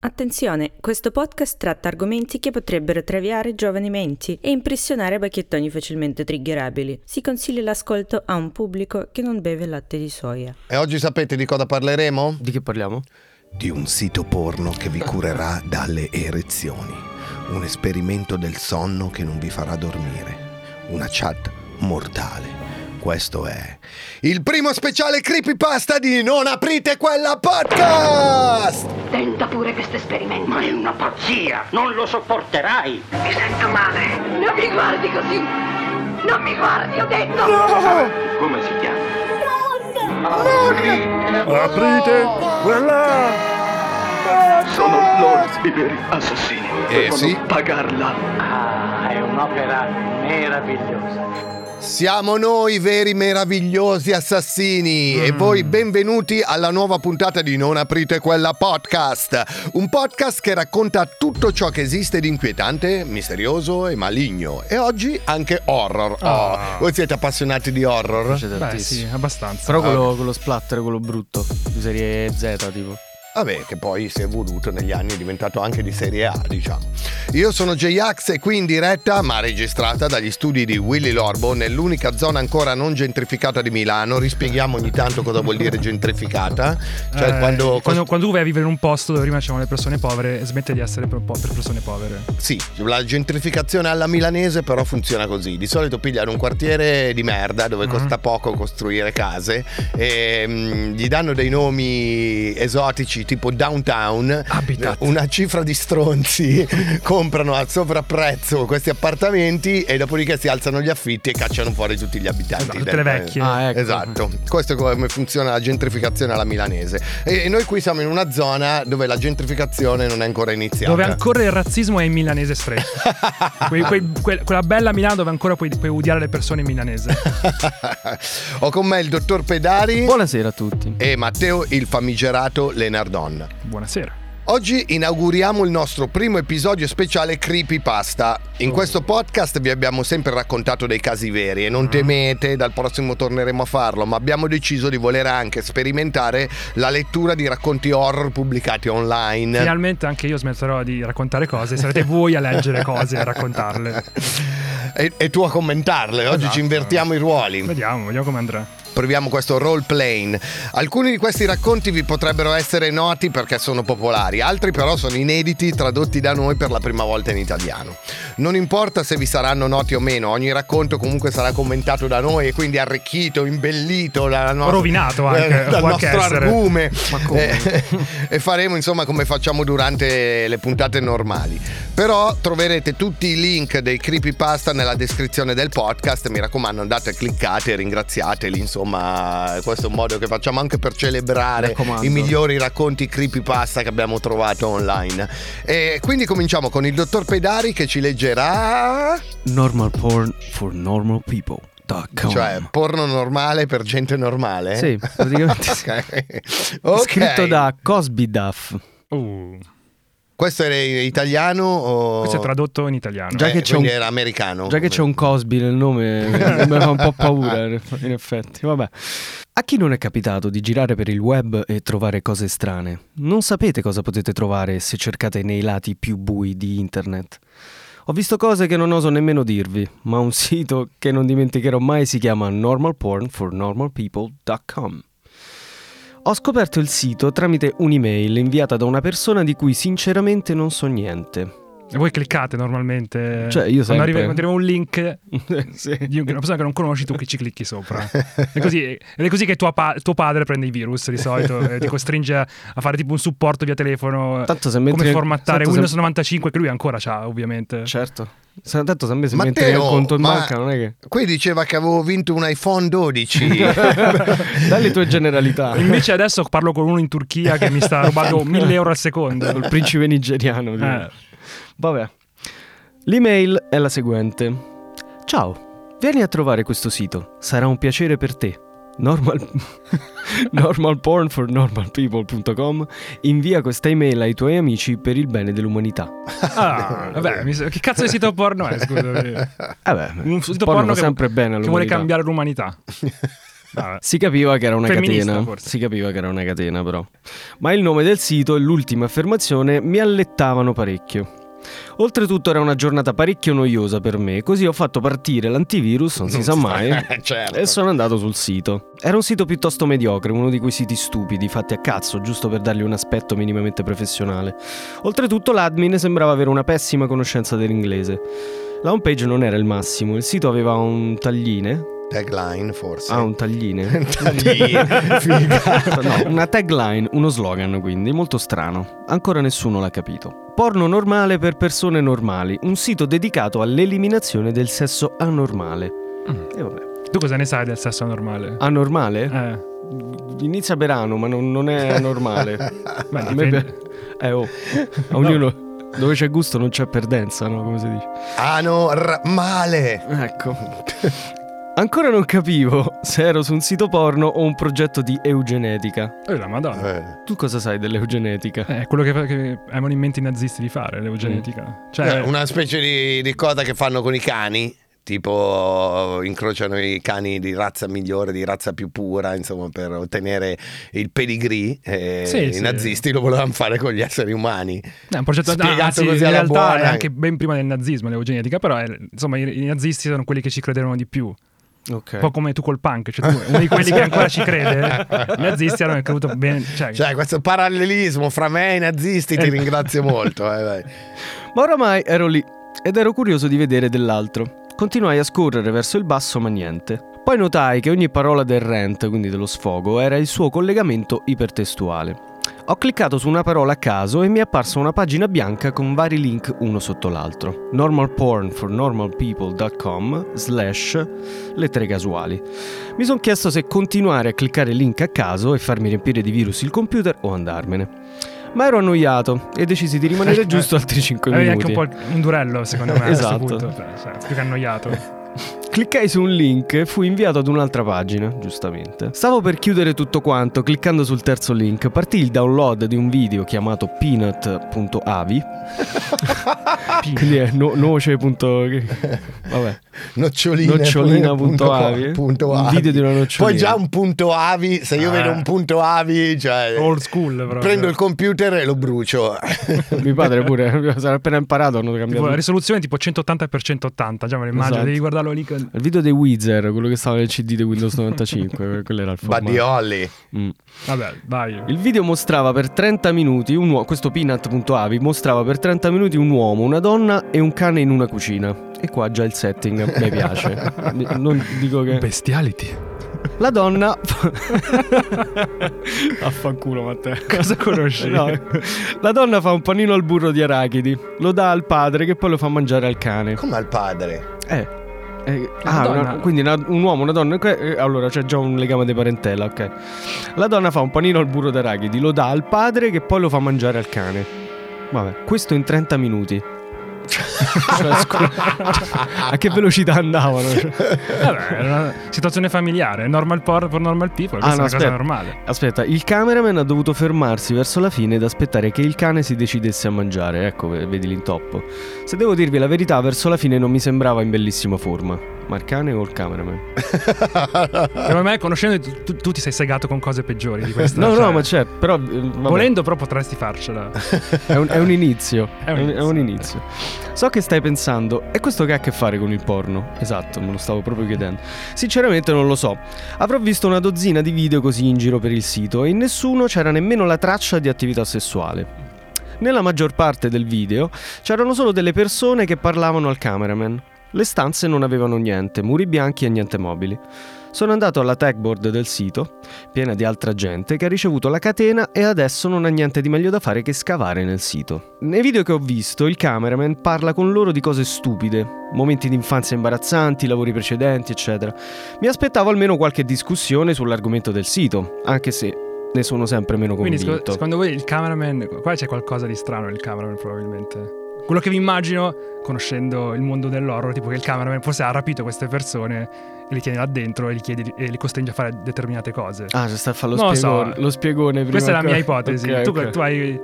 Attenzione, questo podcast tratta argomenti che potrebbero traviare giovani menti e impressionare bacchettoni facilmente triggerabili. Si consiglia l'ascolto a un pubblico che non beve latte di soia. E oggi sapete di cosa parleremo? Di che parliamo? Di un sito porno che vi curerà dalle erezioni. Un esperimento del sonno che non vi farà dormire. Una chat mortale. Questo è il primo speciale creepypasta di Non aprite quella podcast! Tenta pure questo esperimento. Ma è una pazzia! Non lo sopporterai! Mi sento male. Non mi guardi così. Non mi guardi, ho detto. Come si chiama? Aprite quella! Sono loro i veri assassini. Eh, Devono sì. pagarla. Ah, è un'opera meravigliosa. Siamo noi veri meravigliosi assassini e voi benvenuti alla nuova puntata di Non aprite quella podcast, un podcast che racconta tutto ciò che esiste di inquietante, misterioso e maligno e oggi anche horror. Oh, Ah. voi siete appassionati di horror? Beh, sì, abbastanza. Però quello, quello splatter, quello brutto, di serie Z tipo. Vabbè, che poi si è evoluto negli anni, è diventato anche di serie A, diciamo. Io sono J-Ax e qui in diretta, ma registrata dagli studi di Willy Lorbo, nell'unica zona ancora non gentrificata di Milano. Rispieghiamo ogni tanto cosa vuol dire gentrificata. Cioè, Eh, quando, quando, quando tu vai a vivere in un posto dove prima c'erano le persone povere, smette di essere per, per persone povere. Sì, la gentrificazione alla milanese però funziona così. Di solito pigliano un quartiere di merda dove Mhm. costa poco costruire case e mm, gli danno dei nomi esotici tipo downtown. Habitat. Una cifra di stronzi comprano a sovrapprezzo questi appartamenti e dopodiché si alzano gli affitti e cacciano fuori tutti gli abitanti. Esatto, tutte le vecchie. Ah, ecco. Esatto, questo è come funziona la gentrificazione alla milanese. E noi qui siamo in una zona dove la gentrificazione non è ancora iniziata. Dove ancora il razzismo è in milanese stretto. Quei- quei- que- quella bella Milano dove ancora puoi, puoi odiare le persone in milanese. Ho con me il dottor Pedari Buonasera a tutti. e Matteo il famigerato Lenardon. Buonasera. Oggi inauguriamo il nostro primo episodio speciale Creepypasta. In questo podcast vi abbiamo sempre raccontato dei casi veri e non temete, dal prossimo torneremo a farlo, ma abbiamo deciso di voler anche sperimentare la lettura di racconti horror pubblicati online. Finalmente anche io smetterò di raccontare cose, sarete voi a leggere cose e a raccontarle. E, e tu a commentarle. Oggi Esatto. ci invertiamo i ruoli. Vediamo, vediamo come andrà. Proviamo questo role playing. Alcuni di questi racconti vi potrebbero essere noti perché sono popolari, altri però sono inediti, tradotti da noi per la prima volta in italiano. Non importa se vi saranno noti o meno, ogni racconto comunque sarà commentato da noi e quindi arricchito, imbellito dalla nostra, Rovinato anche, eh, dal nostro essere. argume. Eh, e faremo insomma come facciamo durante le puntate normali. Però troverete tutti i link dei creepypasta nella descrizione del podcast. Mi raccomando, andate, cliccate, ringraziateli. Insomma, questo è un modo che facciamo anche per celebrare i migliori racconti creepypasta che abbiamo trovato online. E quindi cominciamo con il dottor Pedari che ci leggerà. Normal porn for normal people. Cioè, porno normale per gente normale? Sì, praticamente sì. Ok. Ok. Scritto da Cosby Duff. Uh, Questo era italiano o... questo è tradotto in italiano. Già Eh, che c'è un- era americano. Già che c'è un Cosby nel nome mi fa un po' paura in effetti. Vabbè. A chi non è capitato di girare per il web e trovare cose strane? Non sapete cosa potete trovare se cercate nei lati più bui di internet. Ho visto cose che non oso nemmeno dirvi, ma un sito che non dimenticherò mai si chiama normalpornfornormalpeople.com. Ho scoperto il sito tramite un'email inviata da una persona di cui sinceramente non so niente. E voi cliccate normalmente. Cioè, io sempre. arriva, quando arriva un link sì. di una persona che non conosci, tu che ci clicchi sopra. È così, ed è così che pa- tuo padre prende i virus di solito e ti costringe a fare tipo un supporto via telefono. Tanto se come mentre- formattare tanto se- Windows 95 che lui ancora c'ha, ovviamente. Certo. Se- Tanto se a me se Matteo, mentre il conto in banca non è che... Qui diceva che avevo vinto un iPhone 12. Dalle tue generalità. Invece adesso parlo con uno in Turchia che mi sta rubando 1000 euro al secondo. Il principe nigeriano. Eh. Vabbè. L'email è la seguente. Ciao, vieni a trovare questo sito. Sarà un piacere per te. Normal, normalpornfornormalpeople.com invia questa email ai tuoi amici per il bene dell'umanità. Ah, vabbè, mi che cazzo di sito porno è? Scusami. Vabbè, Un sito porno porno che, sempre bene che vuole cambiare l'umanità. Si capiva che era una catena. forse. Si capiva che era una catena, però. Ma il nome del sito e l'ultima affermazione mi allettavano parecchio. Oltretutto era una giornata parecchio noiosa per me, così ho fatto partire l'antivirus, non si sa mai, certo. e sono andato sul sito. Era un sito piuttosto mediocre, uno di quei siti stupidi, fatti a cazzo, giusto per dargli un aspetto minimamente professionale. Oltretutto l'admin sembrava avere una pessima conoscenza dell'inglese. La homepage non era il massimo, il sito aveva un tagline. Tagline, forse. Ah, un tagline. Tagline, figata. No, una tagline, uno slogan quindi, molto strano. Ancora nessuno l'ha capito. Porno normale per persone normali, un sito dedicato all'eliminazione del sesso anormale. E vabbè. Tu cosa ne sai del sesso normale? Anormale? Eh, Inizia per ano, ma non, non è normale. beh, A me per- Eh oh, a ognuno... Dove c'è gusto non c'è perdenza, no? Come si dice? Anormale. Ecco. Ancora non capivo se ero su un sito porno o un progetto di eugenetica. Eh, la madonna. Eh. Tu cosa sai dell'eugenetica? È quello che, che avevano in mente i nazisti di fare, l'eugenetica. Cioè, Eh, una specie di, di cosa che fanno con i cani. Tipo incrociano i cani di razza migliore, di razza più pura, insomma, per ottenere il pedigree. E Sì, I sì. nazisti lo volevano fare con gli esseri umani. è un progetto Spiegato anzi, così in alla realtà buona. è anche ben prima del nazismo l'eugenetica, però è- insomma i, i nazisti sono quelli che ci credevano di più. Ok. Un po' come tu col punk, cioè tu, uno di quelli che ancora ci crede. I nazisti hanno creduto bene. Cioè, Cioè, questo parallelismo fra me e i nazisti ti Eh. ringrazio molto. eh, dai. Ma oramai ero lì ed ero curioso di vedere dell'altro. Continuai a scorrere verso il basso, ma niente. Poi notai che ogni parola del rant, quindi dello sfogo, era il suo collegamento ipertestuale. Ho cliccato su una parola a caso e mi è apparsa una pagina bianca con vari link uno sotto l'altro. normalpornfornormalpeople.com slash lettere casuali. Mi sono chiesto se continuare a cliccare link a caso e farmi riempire di virus il computer o andarmene. Ma ero annoiato e decisi di rimanere giusto altri 5 avevi minuti. anche un po' un durello, secondo me, Esatto. Cioè, più che annoiato. Cliccai su un link e fui inviato ad un'altra pagina, giustamente. Stavo per chiudere tutto quanto, cliccando sul terzo link, partì il download di un video chiamato peanut.avi. Quindi è no- noce. punto- Vabbè. Noccioline. Nocciolina.avi. punto Un avi. video di una nocciolina. Poi già un punto avi, se io Ah. vedo un punto avi, cioè... Old school, proprio. Prendo il computer e lo brucio. Mio padre pure, sarà appena imparato, hanno Tipo, cambiato. la risoluzione tipo 180x180, già me lo immagino, Esatto. devi guardarlo lì. con- Il video dei Weezer, quello che stava nel CD di Windows 95, quello era il formato. Buddy Holly. Mm. Vabbè, vai. Il video mostrava per 30 minuti un uomo, questo peanut.avi mostrava per 30 minuti un uomo, una donna e un cane in una cucina. E qua già il setting mi piace. non dico che Bestiality. la donna Affanculo Matteo. Cosa conosci? No. La donna fa un panino al burro di arachidi, lo dà al padre che poi lo fa mangiare al cane. Come al padre. Eh. eh, ah, donna. una- quindi una- un uomo, una donna. eh, allora c'è già un legame di parentela, ok. La donna fa un panino al burro d'arachidi, lo dà al padre che poi lo fa mangiare al cane. Vabbè, questo in 30 minuti. Cioè, scu- a che velocità andavano? Cioè, Vabbè, è una situazione familiare. Normal porn for normal people. Questa Ah, no, è una cosa aspetta. normale. Aspetta, il cameraman ha dovuto fermarsi verso la fine ed aspettare che il cane si decidesse a mangiare. Ecco, vedi l'intoppo. Se devo dirvi la verità, verso la fine non mi sembrava in bellissima forma. Ma il cane o il cameraman? Secondo me, conoscendo tu, tu- tu ti sei segato con cose peggiori di questa. No, cioè, no, ma c'è, però. eh, vabbè. Volendo, però, potresti farcela. È un, è un inizio. È un È un inizio. So che stai pensando, e questo che ha a che fare con il porno? Esatto, me lo stavo proprio chiedendo. Sinceramente non lo so. Avrò visto una dozzina di video così in giro per il sito e in nessuno c'era nemmeno la traccia di attività sessuale. Nella maggior parte del video c'erano solo delle persone che parlavano al cameraman. Le stanze non avevano niente, muri bianchi e niente mobili. Sono andato alla tech board del sito, piena di altra gente che ha ricevuto la catena e adesso non ha niente di meglio da fare che scavare nel sito. Nei video che ho visto, il cameraman parla con loro di cose stupide, momenti di infanzia imbarazzanti, lavori precedenti, eccetera. Mi aspettavo almeno qualche discussione sull'argomento del sito, anche se ne sono sempre meno Quindi, convinto. sec- secondo voi il cameraman. Qua c'è qualcosa di strano nel cameraman, probabilmente. Quello che vi immagino, conoscendo il mondo dell'horror, tipo che il cameraman forse ha rapito queste persone e li tiene là dentro e li, chiede, e li costringe a fare determinate cose. Ah, c'è sta a fare lo, lo so. spiegone, lo spiegone prima. Questa è la mia ipotesi. Ok, tu, ok. tu hai.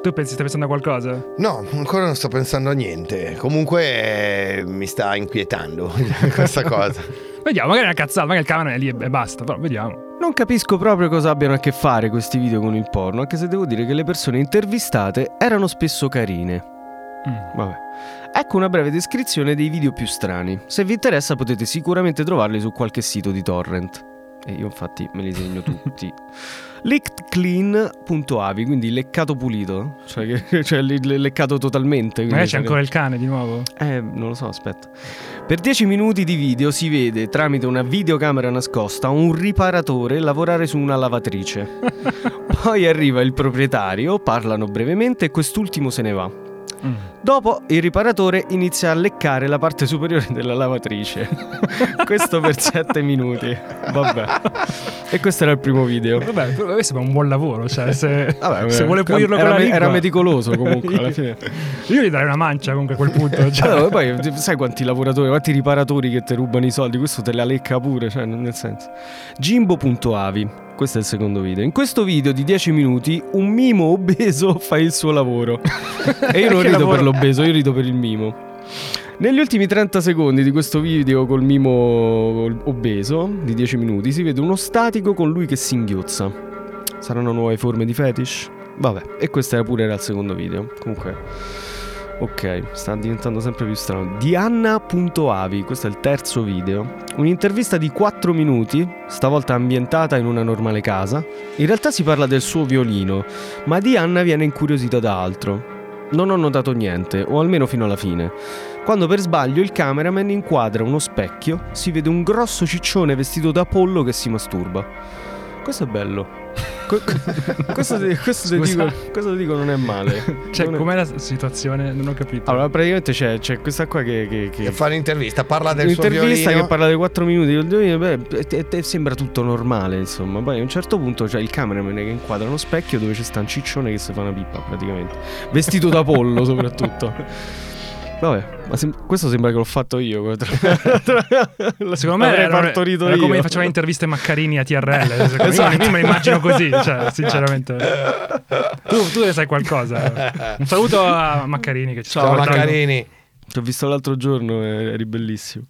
Tu pensi, stai pensando a qualcosa? No, ancora non sto pensando a niente. Comunque eh, mi sta inquietando questa cosa. Vediamo, magari è una cazzata, magari il camera è lì e basta, però vediamo. Non capisco proprio cosa abbiano a che fare questi video con il porno, anche se devo dire che le persone intervistate erano spesso carine. Mm. Ecco una breve descrizione dei video più strani. Se vi interessa potete sicuramente trovarli su qualche sito di torrent. E io infatti me li segno tutti. Lickedclean.avi, quindi leccato pulito, cioè, cioè le- le- leccato totalmente. Magari c'è cioè- ancora il cane di nuovo. eh, non lo so, aspetta. Per 10 minuti di video si vede tramite una videocamera nascosta un riparatore lavorare su una lavatrice. Poi arriva il proprietario, parlano brevemente e quest'ultimo se ne va. Mm. Dopo il riparatore inizia a leccare la parte superiore della lavatrice. questo per 7 minuti. Vabbè. E questo era il primo video. Vabbè, questo è un buon lavoro, cioè se, Vabbè, se vuole pulirlo era, con la me- lingua. era meticoloso comunque alla fine. Io gli darei una mancia comunque a quel punto. Cioè. Allora, poi sai quanti lavoratori, quanti riparatori che ti rubano i soldi? Questo te la lecca pure, cioè, nel senso. Jimbo.avi. Questo è il secondo video. In questo video di 10 minuti un mimo obeso fa il suo lavoro. e io non rido lavoro? per l'obeso, io rido per il mimo. Negli ultimi 30 secondi di questo video col mimo obeso di 10 minuti si vede uno statico con lui che singhiozza. Saranno nuove forme di fetish? Vabbè, e questo era pure era il secondo video. Comunque Ok, sta diventando sempre più strano. Dianna.avi, questo è il terzo video. Un'intervista di 4 minuti, stavolta ambientata in una normale casa. In realtà si parla del suo violino, ma Dianna viene incuriosita da altro. Non ho notato niente, o almeno fino alla fine. Quando per sbaglio il cameraman inquadra uno specchio, si vede un grosso ciccione vestito da pollo che si masturba. Questo è bello. Que- questo, ti, questo dico, questo ti dico non è male. Cioè, Non è- com'è la situazione? Non ho capito. allora, praticamente c'è, c'è questa qua che. che, che Che fa un'intervista, parla del violino. che parla dei 4 minuti del violino, beh, sembra tutto normale, insomma. Poi a un certo punto c'è il cameraman che inquadra uno specchio dove c'è sta un ciccione che si fa una pippa, praticamente. Vestito da pollo, soprattutto. Vabbè, ma sem- questo sembra che l'ho fatto io. Secondo me L'avrei era, partorito era io. come faceva interviste Maccarini a TRL. Secondo me. Esatto. Io me lo immagino così, cioè, sinceramente. Tu, tu ne sai qualcosa. Un saluto a Maccarini che ci sta Ciao. Maccarini. Ti ho visto l'altro giorno, e eri bellissimo.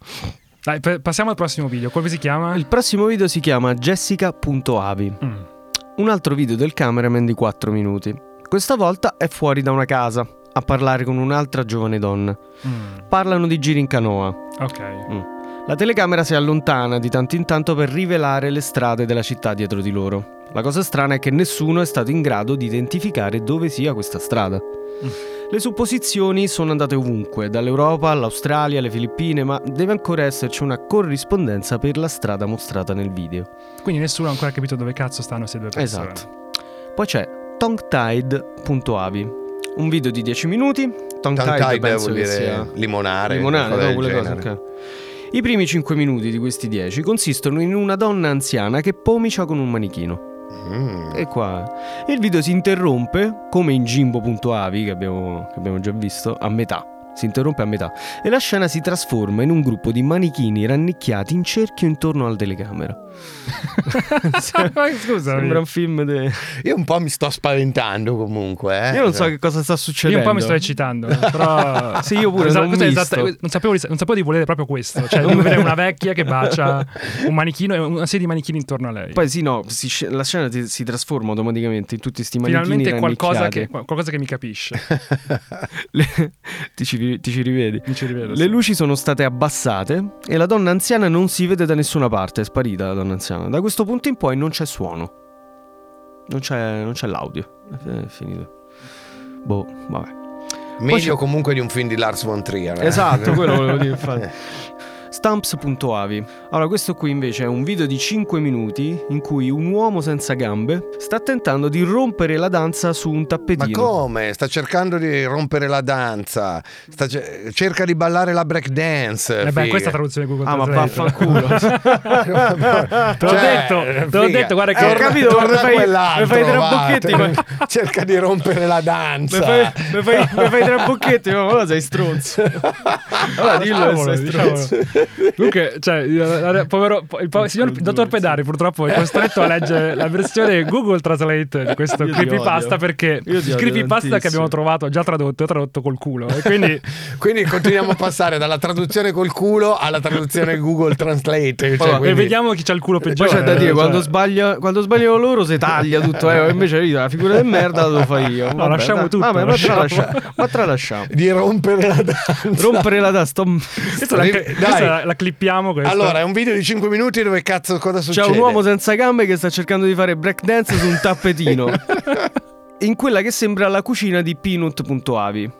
Dai, passiamo al prossimo video. Come si chiama? Il prossimo video si chiama Jessica.avi. Mm. Un altro video del cameraman di 4 minuti. Questa volta è fuori da una casa a parlare con un'altra giovane donna. Mm. Parlano di giri in canoa. Ok. La telecamera si allontana di tanto in tanto per rivelare le strade della città dietro di loro. La cosa strana è che nessuno è stato in grado di identificare dove sia questa strada. Le supposizioni sono andate ovunque, dall'Europa all'Australia, alle Filippine, ma deve ancora esserci una corrispondenza per la strada mostrata nel video. Quindi nessuno ha ancora capito dove cazzo stanno queste due persone. Esatto. Poi c'è tonguetide.avi, un video di 10 minuti. Tongue-tied penso vuol dire sia- limonare. Limonare, no, quelle cose, genere. ok. I primi 5 minuti di questi 10 consistono in una donna anziana che pomicia con un manichino. Mm. E qua il video si interrompe, come in Jimbo.avi che abbiamo, che abbiamo già visto, a metà. Si interrompe a metà e la scena si trasforma in un gruppo di manichini rannicchiati in cerchio intorno alla telecamera. Scusa, Sembra un film de... Io un po' mi sto spaventando comunque. Eh. Io non so che cosa sta io succedendo. un po' mi sto eccitando, però Sì, io pure, Esatto, non, esatta- non, sapevo, di- non sapevo di volere proprio questo, cioè di vedere una vecchia che bacia un manichino e una serie di manichini intorno a lei. Poi sì, no, si la scena ti- si trasforma automaticamente in tutti questi manichini Finalmente qualcosa che, qualcosa che mi capisce. Le- ti, ci, ti ci rivedi. Ci rivedo. Le sì. luci sono state abbassate e la donna anziana non si vede da nessuna parte, è sparita la donna anziana. Da questo punto in poi non c'è suono. Non c'è, non c'è l'audio. È finito. Boh, vabbè. Meglio comunque di un film di Lars von Trier. eh. Esatto, quello volevo dire infatti. Stamps.avi. Allora, questo qui invece è un video di 5 minuti in cui un uomo senza gambe sta tentando di rompere la danza su un Ma tappetino. come? Sta cercando di rompere la danza. Sta ce- cerca di ballare la break dance. Eh beh, questa è traduzione Google Ah, ma vaffanculo. Te l'ho detto, te l'ho figa. detto, guarda che- Eh, ho capito, torna mi fai- quell'altro, mi fai tre va, bocchetti, te- ma- Cerca di rompere la Mi danza. fai, mi fai- mi fai tre bocchetti, ma allora sei stronzo. Allora dillo che Diciamolo, sei diciamolo. stronzo. Comunque, cioè, il povero, il povero signor dottor Pedari purtroppo è costretto a leggere la versione Google Translate di questo Io creepypasta perché il creepypasta che abbiamo trovato già tradotto è tradotto col culo e quindi Quindi continuiamo a passare dalla traduzione col culo alla traduzione Google Translate. Cioè, e quindi- vediamo chi c'ha il culo Poi peggiore. c'è da dire, cioè. quando, sbaglia, quando sbagliano loro si taglia tutto, eh, invece io la figura di merda la devo fare io. No, lasciamo dai. tutto, Vabbè, ma lasciamo. tralasciamo. Ma tralasciamo. di rompere la danza. Rompere la testa. Questa la, Dai. La, la clippiamo questa. Allora, è un video di 5 minuti dove cazzo cosa C'è succede? un uomo senza gambe che sta cercando di fare breakdance su un tappetino. In quella che sembra la cucina di Peanut.avi.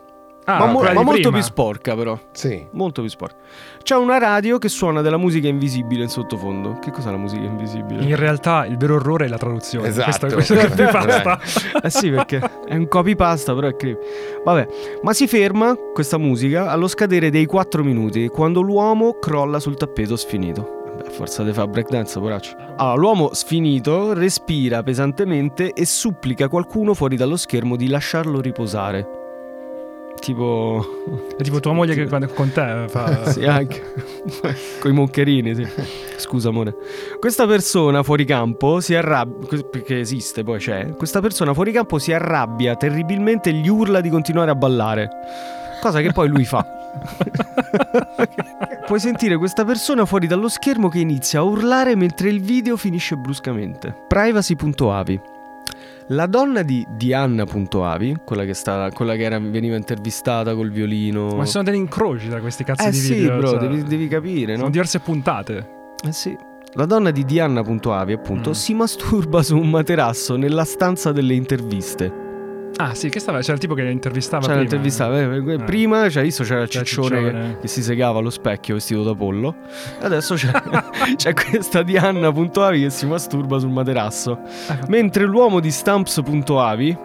Ah, ma mo- ma molto prima. più sporca, però. Sì. Molto più sporca. C'è una radio che suona della musica invisibile in sottofondo. Che cos'è la musica invisibile? In realtà il vero orrore è la traduzione. Esatto. Questo, questo creepypasta. Eh sì, perché è un copypasta, però è creepy. Vabbè, ma si ferma questa musica allo scadere dei 4 minuti, quando l'uomo crolla sul tappeto sfinito. Vabbè, forza di fare breakdance, poraccio. Allora, l'uomo sfinito respira pesantemente e supplica qualcuno fuori dallo schermo di lasciarlo riposare. Tipo... È tipo tua moglie che quando- con te fa... Sì, anche. Con i moncherini, sì. Scusa, amore. Questa persona fuori campo si arrabbia. Perché esiste, poi c'è. Questa persona fuori campo si arrabbia terribilmente e gli urla di continuare a ballare. Cosa che poi lui fa. Puoi sentire questa persona fuori dallo schermo che inizia a urlare mentre il video finisce bruscamente. Privacy.avi. La donna di Diana.avi, quella che, sta, quella che era- veniva intervistata col violino. Ma sono degli incroci tra questi cazzi Eh di sì, video. bro, cioè, devi, devi capire, Sono no? diverse puntate. Eh sì. La donna di Diana.avi, appunto, Mm. si masturba su un materasso nella stanza delle interviste. Ah sì, che stava? C'era il tipo che intervistava Cioè, prima. l'intervista, eh, eh, Eh. prima, cioè, visto c'era il C'era ciccione, ciccione. Che, che si segava allo specchio vestito da pollo. E adesso c'è, c'è questa Diana.avi che si masturba sul materasso. Ah. Mentre l'uomo di Stamps.avi.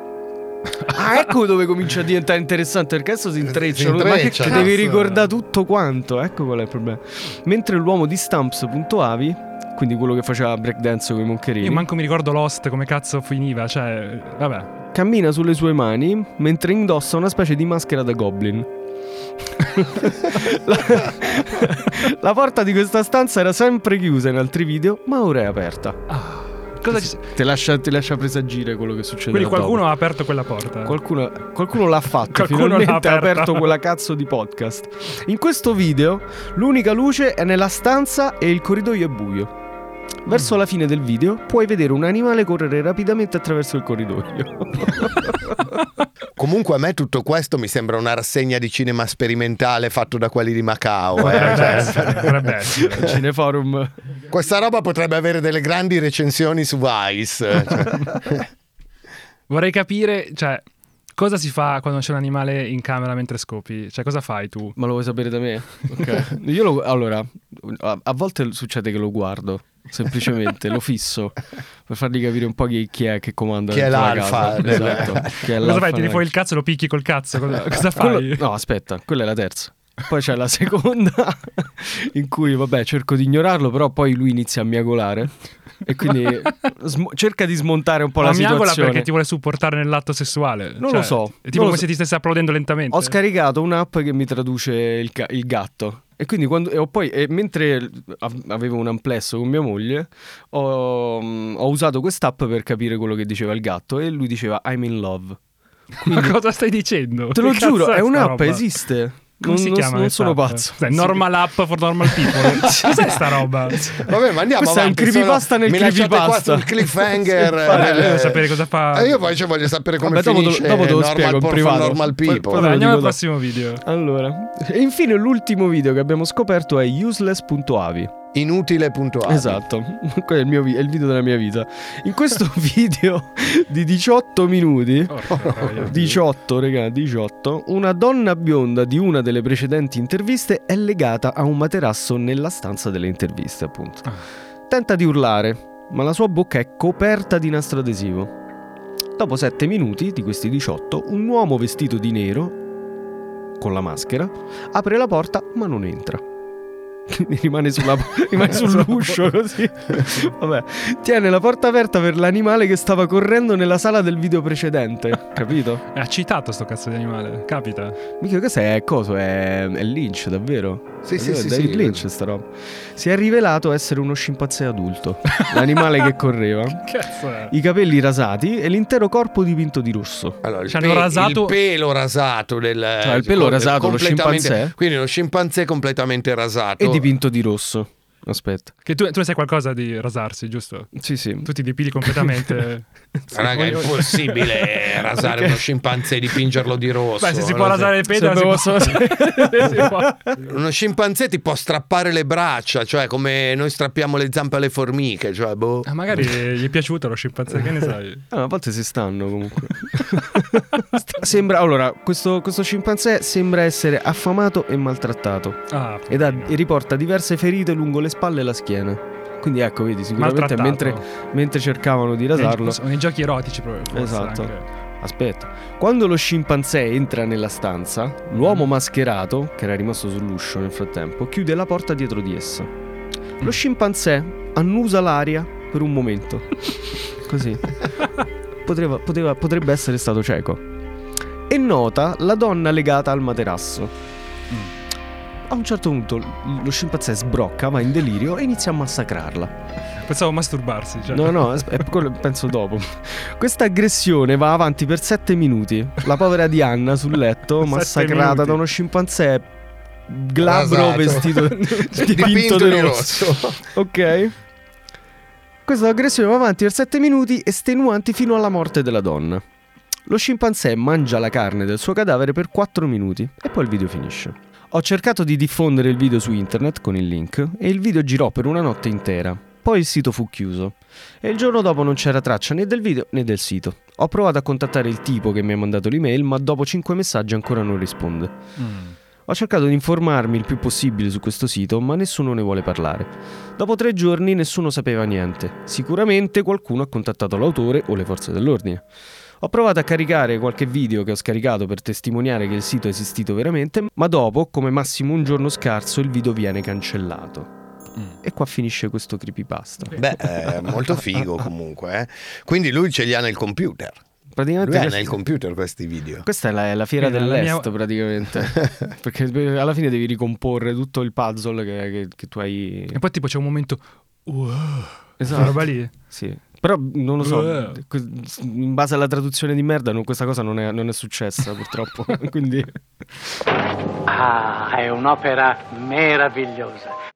Ah, ecco dove comincia a diventare interessante perché adesso si intrecciano. Si ma che, intreccia, che cazzo. devi ricordare tutto quanto. Ecco qual è il problema. Mentre l'uomo di Stamps.avi, quindi quello che faceva breakdance con i moncherini, Io manco mi ricordo Lost come cazzo finiva, cioè, vabbè. cammina sulle sue mani mentre indossa una specie di maschera da goblin. la, la porta di questa stanza era sempre chiusa in altri video, ma ora è aperta. Cosa ci... Ti lascia, ti lascia presagire quello che succede. Quindi qualcuno ha aperto quella porta. Qualcuno, qualcuno l'ha fatto, Qualcuno finalmente l'ha ha aperto quella cazzo di podcast. In questo video l'unica luce è nella stanza e il corridoio è buio. Verso la fine del video puoi vedere un animale correre rapidamente attraverso il corridoio. Comunque a me tutto questo mi sembra una rassegna di cinema sperimentale fatto da quelli di Macao. eh. Potrebbe Cioè, essere. Cineforum. questa roba potrebbe avere delle grandi recensioni su Vice. Cioè, Vorrei capire, cioè, cosa si fa quando c'è un animale in camera mentre scopi? Cioè, cosa fai tu? Ma lo vuoi sapere da me? Ok. Io lo, allora, a, a volte succede che lo guardo, semplicemente lo fisso per fargli capire un po' chi, chi è che comanda Chi è l'alfa casa. del- Esatto. Chi è Cosa l'alfa fai? Tiri fuori il cazzo e lo picchi col cazzo? Cosa, cosa fai? Quello- no, aspetta, quella è la terza. Poi c'è la seconda in cui, vabbè, cerco di ignorarlo, però poi lui inizia a miagolare e quindi sm- cerca di smontare un po' Ma la miagola situazione. perché ti vuole supportare nell'atto sessuale. Non Cioè, lo so, È tipo come so. se ti stesse applaudendo lentamente. Ho scaricato un'app che mi traduce il, ca- il gatto. E quindi quando, e poi, e mentre av- avevo un amplesso con mia moglie, ho, ho usato quest'app per capire quello che diceva il gatto e lui diceva I'm in love. Ma cosa stai dicendo? Te lo Che giuro, è un'app, roba? esiste. Come non si chiama? Non sono app? pazzo. Cos'è, normal app for normal people. Cos'è sta roba? Vabbè, ma andiamo Questo è un avanti. creepypasta sono- nel mi qua creepypasta. sul cliffhanger. Sì, Vabbè, eh, io devo sapere cosa fa. eh, io poi cioè, voglio sapere come Vabbè, finisce dopo te lo normal spiego in for privato. normal people. poi- Vabbè, andiamo al prossimo video. Allora, e infine l'ultimo video che abbiamo scoperto è useless.avi. Inutile.avi. Esatto, quello è il, mio vi- è il video della mia vita. In questo video di 18 minuti, troia. 18 regà, 18, una donna bionda di una delle precedenti interviste è legata a un materasso nella stanza delle interviste, appunto. Ah. Tenta di urlare, ma la sua bocca è coperta di nastro adesivo. Dopo 7 minuti di questi 18, un uomo vestito di nero, con la maschera, apre la porta ma non entra. Rimane, sulla, rimane sull'uscio così. Vabbè, tiene la porta aperta per l'animale che stava correndo nella sala del video precedente. Capito? Ha citato sto cazzo di animale. Capita. Mica che è coso? È, è Lynch, davvero? Sì, sì, sì, David sì. Lynch sta roba. Si è rivelato essere uno scimpanzé adulto, l'animale che correva, Cazzo è? i capelli rasati e l'intero corpo dipinto di rosso. Allora, il, hanno rasato- il pelo rasato del Cioè, il pelo rasato, lo scimpanzé? Quindi lo scimpanzé completamente rasato. E dipinto di rosso. Aspetta. Che tu, tu ne sai qualcosa di rasarsi, giusto? Sì, sì. Tu ti dipili completamente. Raga, è impossibile rasare Perché? uno scimpanzé e dipingerlo di rosso. Beh, se si può Allora, rasare il Se pelo, bevo si può. solo- Si può. Uno scimpanzé ti può strappare le braccia, cioè come noi strappiamo le zampe alle formiche, cioè boh. Ah, magari gli è piaciuto lo scimpanzé, che ne sai? Ah, a volte si stanno comunque. sembra, allora, questo, questo scimpanzé sembra essere affamato e maltrattato Ah, ed ha- e riporta diverse ferite lungo le spalle e la schiena. Quindi ecco, vedi, sicuramente mentre, mentre cercavano di rasarlo... Nei, nei giochi erotici proprio. Esatto. anche. Aspetta, quando lo scimpanzé entra nella stanza, l'uomo mascherato, che era rimasto sull'uscio nel frattempo, chiude la porta dietro di essa. Lo scimpanzé annusa l'aria per un momento. Così. Poteva- poteva- potrebbe essere stato cieco. E nota la donna legata al materasso. A un certo punto lo scimpanzé sbrocca, va in delirio e inizia a massacrarla. Pensavo masturbarsi. Cioè. No, no, as- è quello penso dopo. Questa aggressione va avanti per sette minuti. La povera Diana sul letto, massacrata minuti. da uno scimpanzé glabro Rasato. vestito dipinto di rosso. Ok. Questa aggressione va avanti per sette minuti, estenuanti fino alla morte della donna. Lo scimpanzé mangia la carne del suo cadavere per 4 minuti e poi il video finisce. Ho cercato di diffondere il video su internet con il link e il video girò per una notte intera. Poi il sito fu chiuso e il giorno dopo non c'era traccia né del video né del sito. Ho provato a contattare il tipo che mi ha mandato l'email, ma dopo 5 messaggi ancora non risponde. Mm. Ho cercato di informarmi il più possibile su questo sito, ma nessuno ne vuole parlare. Dopo tre giorni nessuno sapeva niente. Sicuramente qualcuno ha contattato l'autore o le forze dell'ordine. Ho provato a caricare qualche video che ho scaricato per testimoniare che il sito è esistito veramente, ma dopo, come massimo un giorno scarso, il video viene cancellato. E qua finisce questo creepypasta. Beh, è molto figo comunque. eh. Quindi lui ce li ha nel computer. Praticamente Lui ha nel computer questi video. questa è la, è la fiera Quindi dell'est mia- praticamente. Perché alla fine devi ricomporre tutto il puzzle che, che- che tu hai... E poi tipo c'è un momento... Wow. Esatto. Roba lì. Sì. Però non lo so, que- in base alla traduzione di merda non- questa cosa non è, non è successa purtroppo. Quindi Ah, è un'opera meravigliosa.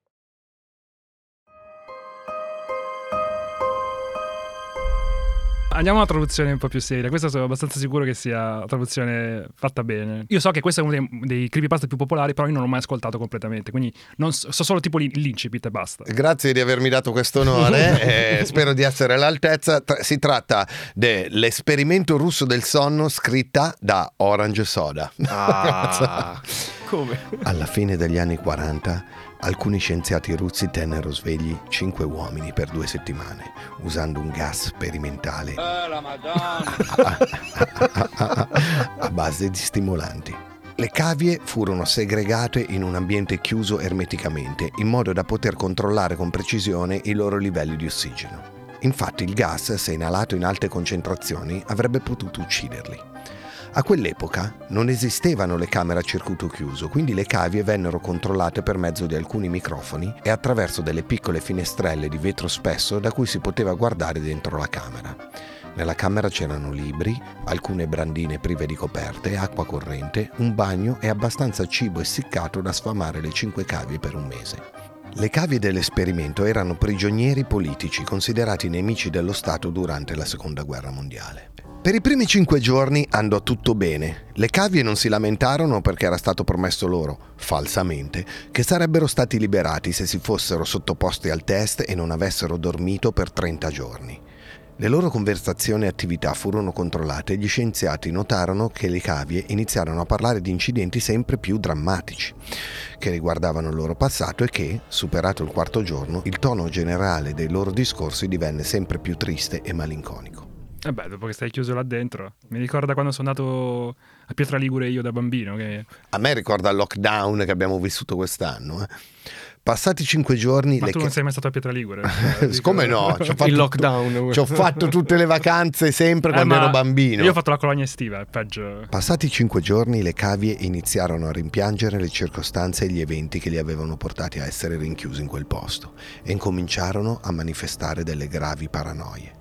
Andiamo a una traduzione un po' più seria. Questa sono abbastanza sicuro che sia una traduzione fatta bene. Io so che questo è uno dei, dei creepypasta più popolari, però io non l'ho mai ascoltato completamente. Quindi non so, so solo tipo l'in- l'incipit e basta. Grazie di avermi dato questo onore, eh, spero di essere all'altezza. Tra- si tratta dell'esperimento russo del sonno scritta da Orange Soda. Ah, come? Alla fine degli anni 40, alcuni scienziati russi tennero svegli cinque uomini per due settimane, usando un gas sperimentale a base di stimolanti. Le cavie furono segregate in un ambiente chiuso ermeticamente, in modo da poter controllare con precisione i loro livelli di ossigeno. Infatti il gas, se inalato in alte concentrazioni, avrebbe potuto ucciderli. A quell'epoca non esistevano le camere a circuito chiuso, quindi le cavie vennero controllate per mezzo di alcuni microfoni e attraverso delle piccole finestrelle di vetro spesso da cui si poteva guardare dentro la camera. Nella camera c'erano libri, alcune brandine prive di coperte, acqua corrente, un bagno e abbastanza cibo essiccato da sfamare le cinque cavie per un mese. Le cavie dell'esperimento erano prigionieri politici considerati nemici dello Stato durante la Seconda Guerra Mondiale. Per i primi cinque giorni andò tutto bene. Le cavie non si lamentarono perché era stato promesso loro, falsamente, che sarebbero stati liberati se si fossero sottoposti al test e non avessero dormito per 30 giorni. Le loro conversazioni e attività furono controllate e gli scienziati notarono che le cavie iniziarono a parlare di incidenti sempre più drammatici, che riguardavano il loro passato e che, superato il quarto giorno, il tono generale dei loro discorsi divenne sempre più triste e malinconico. E beh, dopo che stai chiuso là dentro. Mi ricorda quando sono andato a Pietra Ligure io da bambino. Che... A me ricorda il lockdown che abbiamo vissuto quest'anno. eh. Passati cinque giorni... Ma le tu ca- non sei mai stato a Pietraligure? Cioè, dico- Come no? Ci ho fatto, Il lockdown. Ci ho fatto tutte le vacanze sempre Eh, quando ero bambino. Io ho fatto la colonia estiva, è peggio. Passati cinque giorni le cavie iniziarono a rimpiangere le circostanze e gli eventi che li avevano portati a essere rinchiusi in quel posto e incominciarono a manifestare delle gravi paranoie.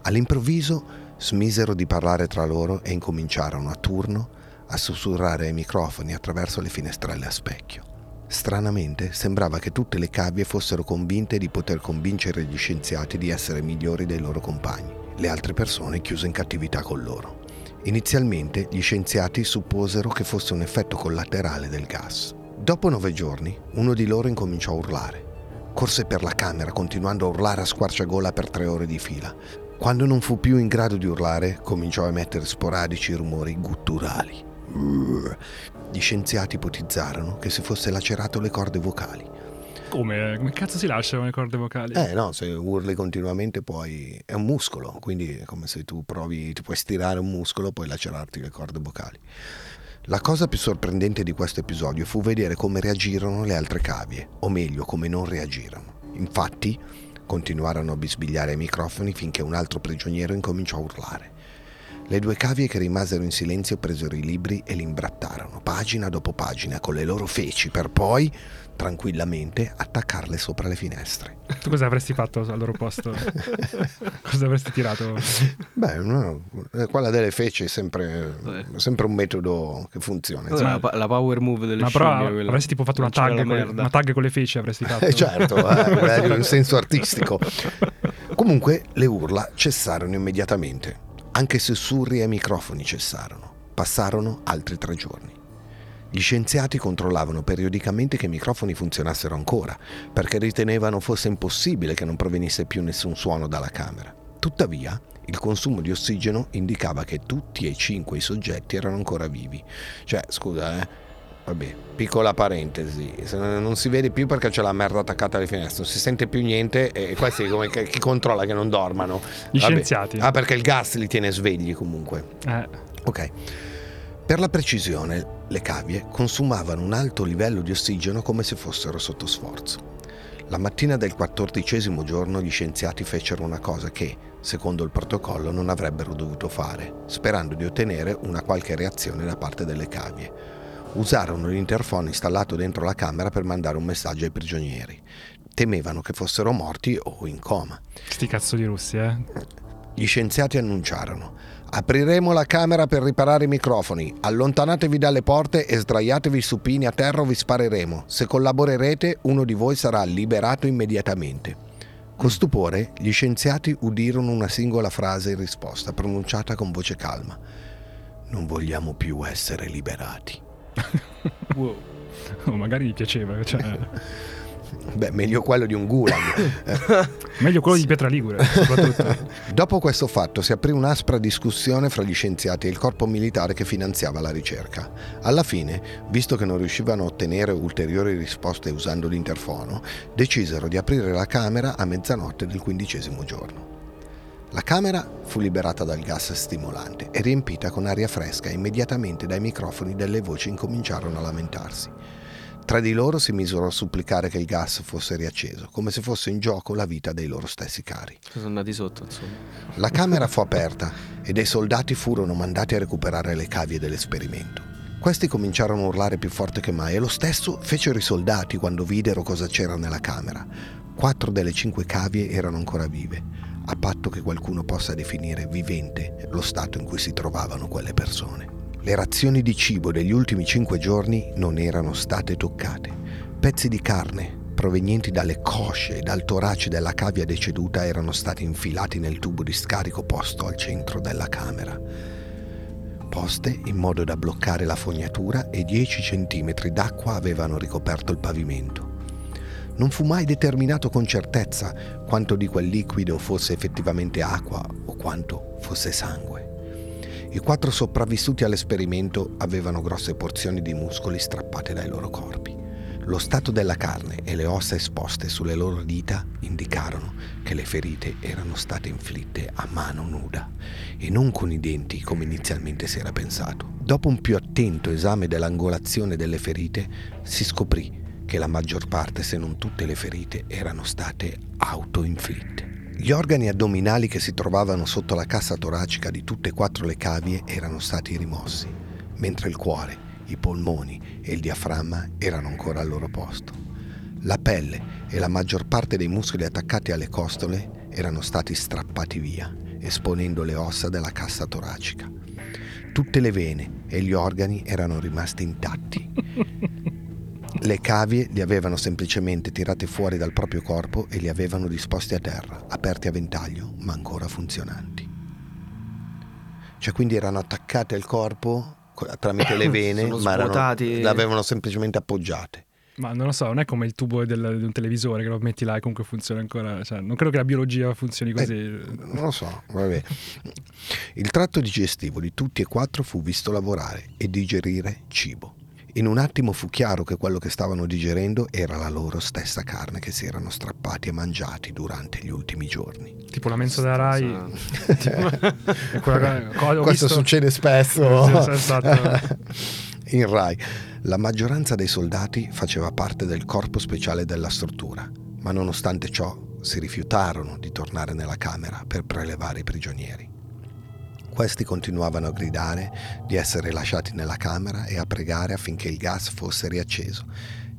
All'improvviso smisero di parlare tra loro e incominciarono a turno a sussurrare ai microfoni attraverso le finestrelle a specchio. Stranamente sembrava che tutte le cavie fossero convinte di poter convincere gli scienziati di essere migliori dei loro compagni, le altre persone chiuse in cattività con loro. Inizialmente gli scienziati supposero che fosse un effetto collaterale del gas. Dopo nove giorni, uno di loro incominciò a urlare. Corse per la camera continuando a urlare a squarciagola per tre ore di fila. Quando non fu più in grado di urlare, cominciò a emettere sporadici rumori gutturali. Gli scienziati ipotizzarono che si fosse lacerato le corde vocali. Come? Come cazzo si lasciano le corde vocali? Eh no, se urli continuamente poi è un muscolo, quindi è come se tu provi, ti puoi stirare un muscolo, puoi lacerarti le corde vocali. La cosa più sorprendente di questo episodio fu vedere come reagirono le altre cavie, o meglio come non reagirono. Infatti, continuarono a bisbigliare ai microfoni finché un altro prigioniero incominciò a urlare. Le due cavie che rimasero in silenzio presero i libri e li imbrattarono, pagina dopo pagina, con le loro feci, per poi, tranquillamente, attaccarle sopra le finestre. Tu cosa avresti fatto al loro posto? cosa avresti tirato? Beh, no, eh, quella delle feci è sempre, Beh. sempre un metodo che funziona. È La, la power move delle Ma però quella. avresti tipo fatto una tag, con una tag con le feci avresti fatto. Eh, certo, eh, in senso artistico. Comunque le urla cessarono immediatamente. Anche sussurri e microfoni cessarono. Passarono altri tre giorni. Gli scienziati controllavano periodicamente che i microfoni funzionassero ancora, perché ritenevano fosse impossibile che non provenisse più nessun suono dalla camera. Tuttavia, il consumo di ossigeno indicava che tutti e cinque i soggetti erano ancora vivi. Cioè, scusa, eh. Vabbè, piccola parentesi, non si vede più perché c'è la merda attaccata alle finestre, non si sente più niente e questi come chi controlla che non dormano? Gli Vabbè. scienziati. Ah, perché il gas li tiene svegli comunque. Eh, Ok. Per la precisione, le cavie consumavano un alto livello di ossigeno come se fossero sotto sforzo. La mattina del quattordicesimo giorno gli scienziati fecero una cosa che, secondo il protocollo, non avrebbero dovuto fare, sperando di ottenere una qualche reazione da parte delle cavie. Usarono l'interfono installato dentro la camera per mandare un messaggio ai prigionieri. Temevano che fossero morti o in coma. sti cazzo di russi, eh. Gli scienziati annunciarono: Apriremo la camera per riparare i microfoni. Allontanatevi dalle porte e sdraiatevi supini a terra o vi spareremo. Se collaborerete, uno di voi sarà liberato immediatamente. Con stupore, gli scienziati udirono una singola frase in risposta, pronunciata con voce calma. Non vogliamo più essere liberati. Wow. Oh, magari gli piaceva. Cioè, Beh, meglio quello di un gulag. meglio quello di Pietraligure, soprattutto. Dopo questo fatto si aprì un'aspra discussione fra gli scienziati e il corpo militare che finanziava la ricerca. Alla fine, visto che non riuscivano a ottenere ulteriori risposte usando l'interfono, decisero di aprire la camera a mezzanotte del quindicesimo giorno. La camera fu liberata dal gas stimolante e riempita con aria fresca e immediatamente dai microfoni delle voci incominciarono a lamentarsi. Tre di loro si misero a supplicare che il gas fosse riacceso, come se fosse in gioco la vita dei loro stessi cari. Sono andati sotto, insomma. La camera fu aperta e dei soldati furono mandati a recuperare le cavie dell'esperimento. Questi cominciarono a urlare più forte che mai e lo stesso fecero i soldati quando videro cosa c'era nella camera. Quattro delle cinque cavie erano ancora vive, a patto che qualcuno possa definire vivente lo stato in cui si trovavano quelle persone. Le razioni di cibo degli ultimi cinque giorni non erano state toccate. Pezzi di carne provenienti dalle cosce e dal torace della cavia deceduta erano stati infilati nel tubo di scarico posto al centro della camera. Poste in modo da bloccare la fognatura e 10 centimetri d'acqua avevano ricoperto il pavimento. Non fu mai determinato con certezza quanto di quel liquido fosse effettivamente acqua o quanto fosse sangue. I quattro sopravvissuti all'esperimento avevano grosse porzioni di muscoli strappate dai loro corpi. Lo stato della carne e le ossa esposte sulle loro dita indicarono che le ferite erano state inflitte a mano nuda e non con i denti come inizialmente si era pensato. Dopo un più attento esame dell'angolazione delle ferite, si scoprì che la maggior parte, se non tutte le ferite, erano state autoinflitte. Gli organi addominali che si trovavano sotto la cassa toracica di tutte e quattro le cavie erano stati rimossi, mentre il cuore, i polmoni e il diaframma erano ancora al loro posto. La pelle e la maggior parte dei muscoli attaccati alle costole erano stati strappati via, esponendo le ossa della cassa toracica. Tutte le vene e gli organi erano rimasti intatti. Le cavie li avevano semplicemente tirati fuori dal proprio corpo e li avevano disposti a terra, aperti a ventaglio, ma ancora funzionanti. Cioè quindi erano attaccate al corpo co- tramite le vene, ma erano- avevano semplicemente appoggiate. Ma non lo so, non è come il tubo del- di un televisore che lo metti là e comunque funziona ancora. Cioè, non credo che la biologia funzioni così. Non lo so, vabbè. Il tratto digestivo di tutti e quattro fu visto lavorare e digerire cibo. In un attimo fu chiaro che quello che stavano digerendo era la loro stessa carne che si erano strappati e mangiati durante gli ultimi giorni. tipo la mensa della Rai. Questo visto- succede spesso sì, esatto. in Rai. La maggioranza dei soldati faceva parte del corpo speciale della struttura, ma nonostante ciò si rifiutarono di tornare nella camera per prelevare i prigionieri. Questi continuavano a gridare di essere lasciati nella camera e a pregare affinché il gas fosse riacceso,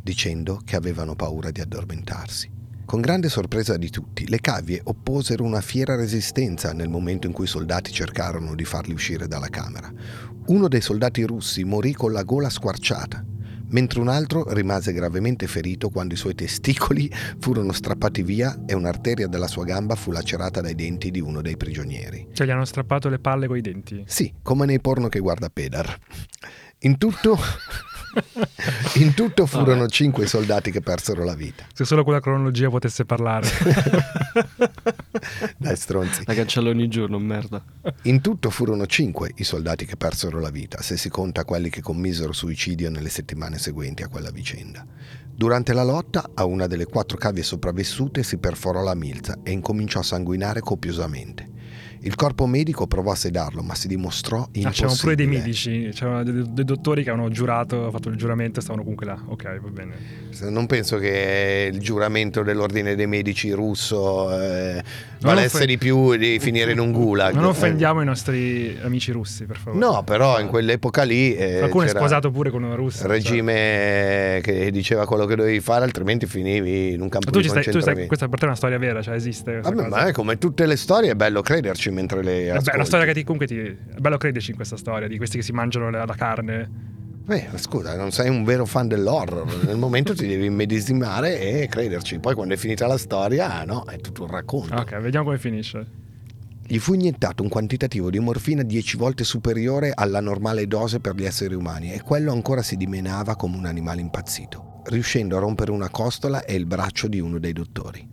dicendo che avevano paura di addormentarsi. Con grande sorpresa di tutti, le cavie opposero una fiera resistenza nel momento in cui i soldati cercarono di farli uscire dalla camera. Uno dei soldati russi morì con la gola squarciata, mentre un altro rimase gravemente ferito quando i suoi testicoli furono strappati via e un'arteria della sua gamba fu lacerata dai denti di uno dei prigionieri. Cioè, gli hanno strappato le palle coi denti. Sì, come nei porno che guarda Pedar. In tutto, in tutto furono cinque i soldati che persero la vita. Se solo quella cronologia potesse parlare. Dai stronzi. La cancello ogni giorno, merda. In tutto furono cinque i soldati che persero la vita, se si conta quelli che commisero suicidio nelle settimane seguenti a quella vicenda. Durante la lotta, a una delle quattro cavie sopravvissute si perforò la milza e incominciò a sanguinare copiosamente. Il corpo medico provò a sedarlo, ma si dimostrò Ah, impossibile. c'erano pure dei medici, c'erano dei, dei dottori che avevano giurato, fatto il giuramento e stavano comunque là. Ok, va bene. Non penso che il giuramento dell'ordine dei medici russo eh, valesse di più di finire in un gulag. Non offendiamo i nostri amici russi, per favore. No, però in quell'epoca lì eh, Qualcuno è sposato pure con una russa. il regime che diceva quello che dovevi fare, altbeltamente finivi in un campo cioè. Tu di stai, tu stai, questa per te è una storia vera, cioè esiste. Vabbè, ma è come tutte le storie, è bello crederci mentre le Vabbè, è una storia che ti, comunque ti, è bello crederci in questa storia di questi che si mangiano la, la carne. Beh, scusa, non sei un vero fan dell'horror. Nel momento ti devi immedesimare e crederci. Poi quando è finita la storia, no, è tutto un racconto. Ok, vediamo come finisce. Gli fu iniettato un quantitativo di morfina 10 volte superiore alla normale dose per gli esseri umani e quello ancora si dimenava come un animale impazzito, riuscendo a rompere una costola e il braccio di uno dei dottori.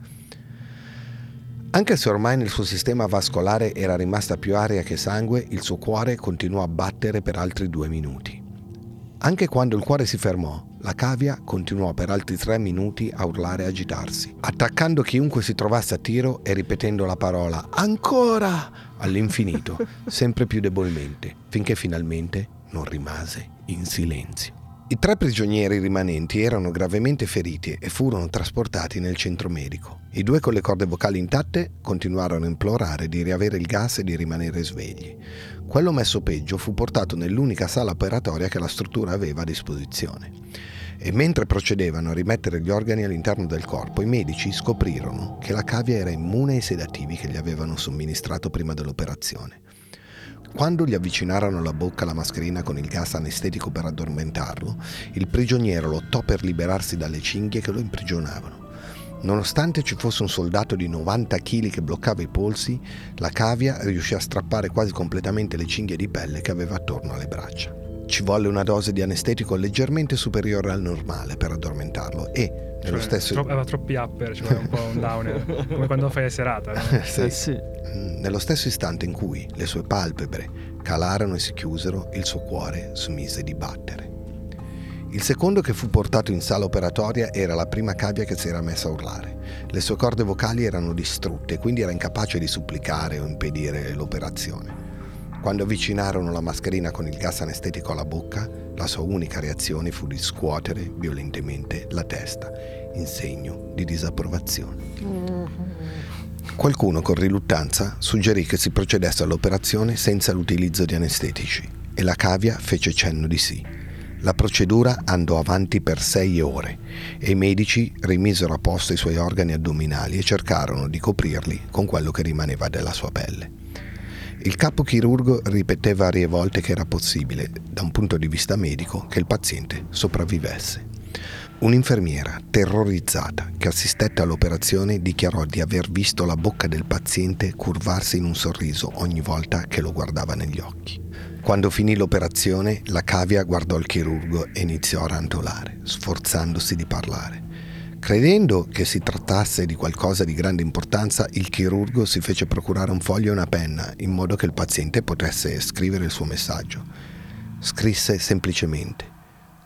Anche se ormai nel suo sistema vascolare era rimasta più aria che sangue, il suo cuore continuò a battere per altri due minuti. Anche quando il cuore si fermò, la cavia continuò per altri tre minuti a urlare e agitarsi, attaccando chiunque si trovasse a tiro e ripetendo la parola ancora all'infinito, sempre più debolmente, finché finalmente non rimase in silenzio. I tre prigionieri rimanenti erano gravemente feriti e furono trasportati nel centro medico. I due con le corde vocali intatte continuarono a implorare di riavere il gas e di rimanere svegli. Quello messo peggio fu portato nell'unica sala operatoria che la struttura aveva a disposizione. E mentre procedevano a rimettere gli organi all'interno del corpo, i medici scoprirono che la cavia era immune ai sedativi che gli avevano somministrato prima dell'operazione. Quando gli avvicinarono alla bocca la mascherina con il gas anestetico per addormentarlo, il prigioniero lottò per liberarsi dalle cinghie che lo imprigionavano. Nonostante ci fosse un soldato di 90 kg che bloccava i polsi, la cavia riuscì a strappare quasi completamente le cinghie di pelle che aveva attorno alle braccia. Ci volle una dose di anestetico leggermente superiore al normale per addormentarlo e, nello Cioè, stesso... tro- aveva troppi upper, cioè un po' un downer. come quando fai la serata. no? Sì. Eh sì. Mm, Nello stesso istante in cui le sue palpebre calarono e si chiusero, il suo cuore smise di battere. Il secondo che fu portato in sala operatoria era la prima cavia che si era messa a urlare. Le sue corde vocali erano distrutte, quindi era incapace di supplicare o impedire l'operazione. Quando avvicinarono la mascherina con il gas anestetico alla bocca, la sua unica reazione fu di scuotere violentemente la testa, in segno di disapprovazione. Qualcuno con riluttanza suggerì che si procedesse all'operazione senza l'utilizzo di anestetici e la cavia fece cenno di sì. La procedura andò avanti per sei ore e i medici rimisero a posto i suoi organi addominali e cercarono di coprirli con quello che rimaneva della sua pelle. Il capo chirurgo ripeté varie volte che era possibile, da un punto di vista medico, che il paziente sopravvivesse. Un'infermiera, terrorizzata, che assistette all'operazione, dichiarò di aver visto la bocca del paziente curvarsi in un sorriso ogni volta che lo guardava negli occhi. Quando finì l'operazione, la cavia guardò il chirurgo e iniziò a rantolare, sforzandosi di parlare. Credendo che si trattasse di qualcosa di grande importanza, il chirurgo si fece procurare un foglio e una penna in modo che il paziente potesse scrivere il suo messaggio. Scrisse semplicemente: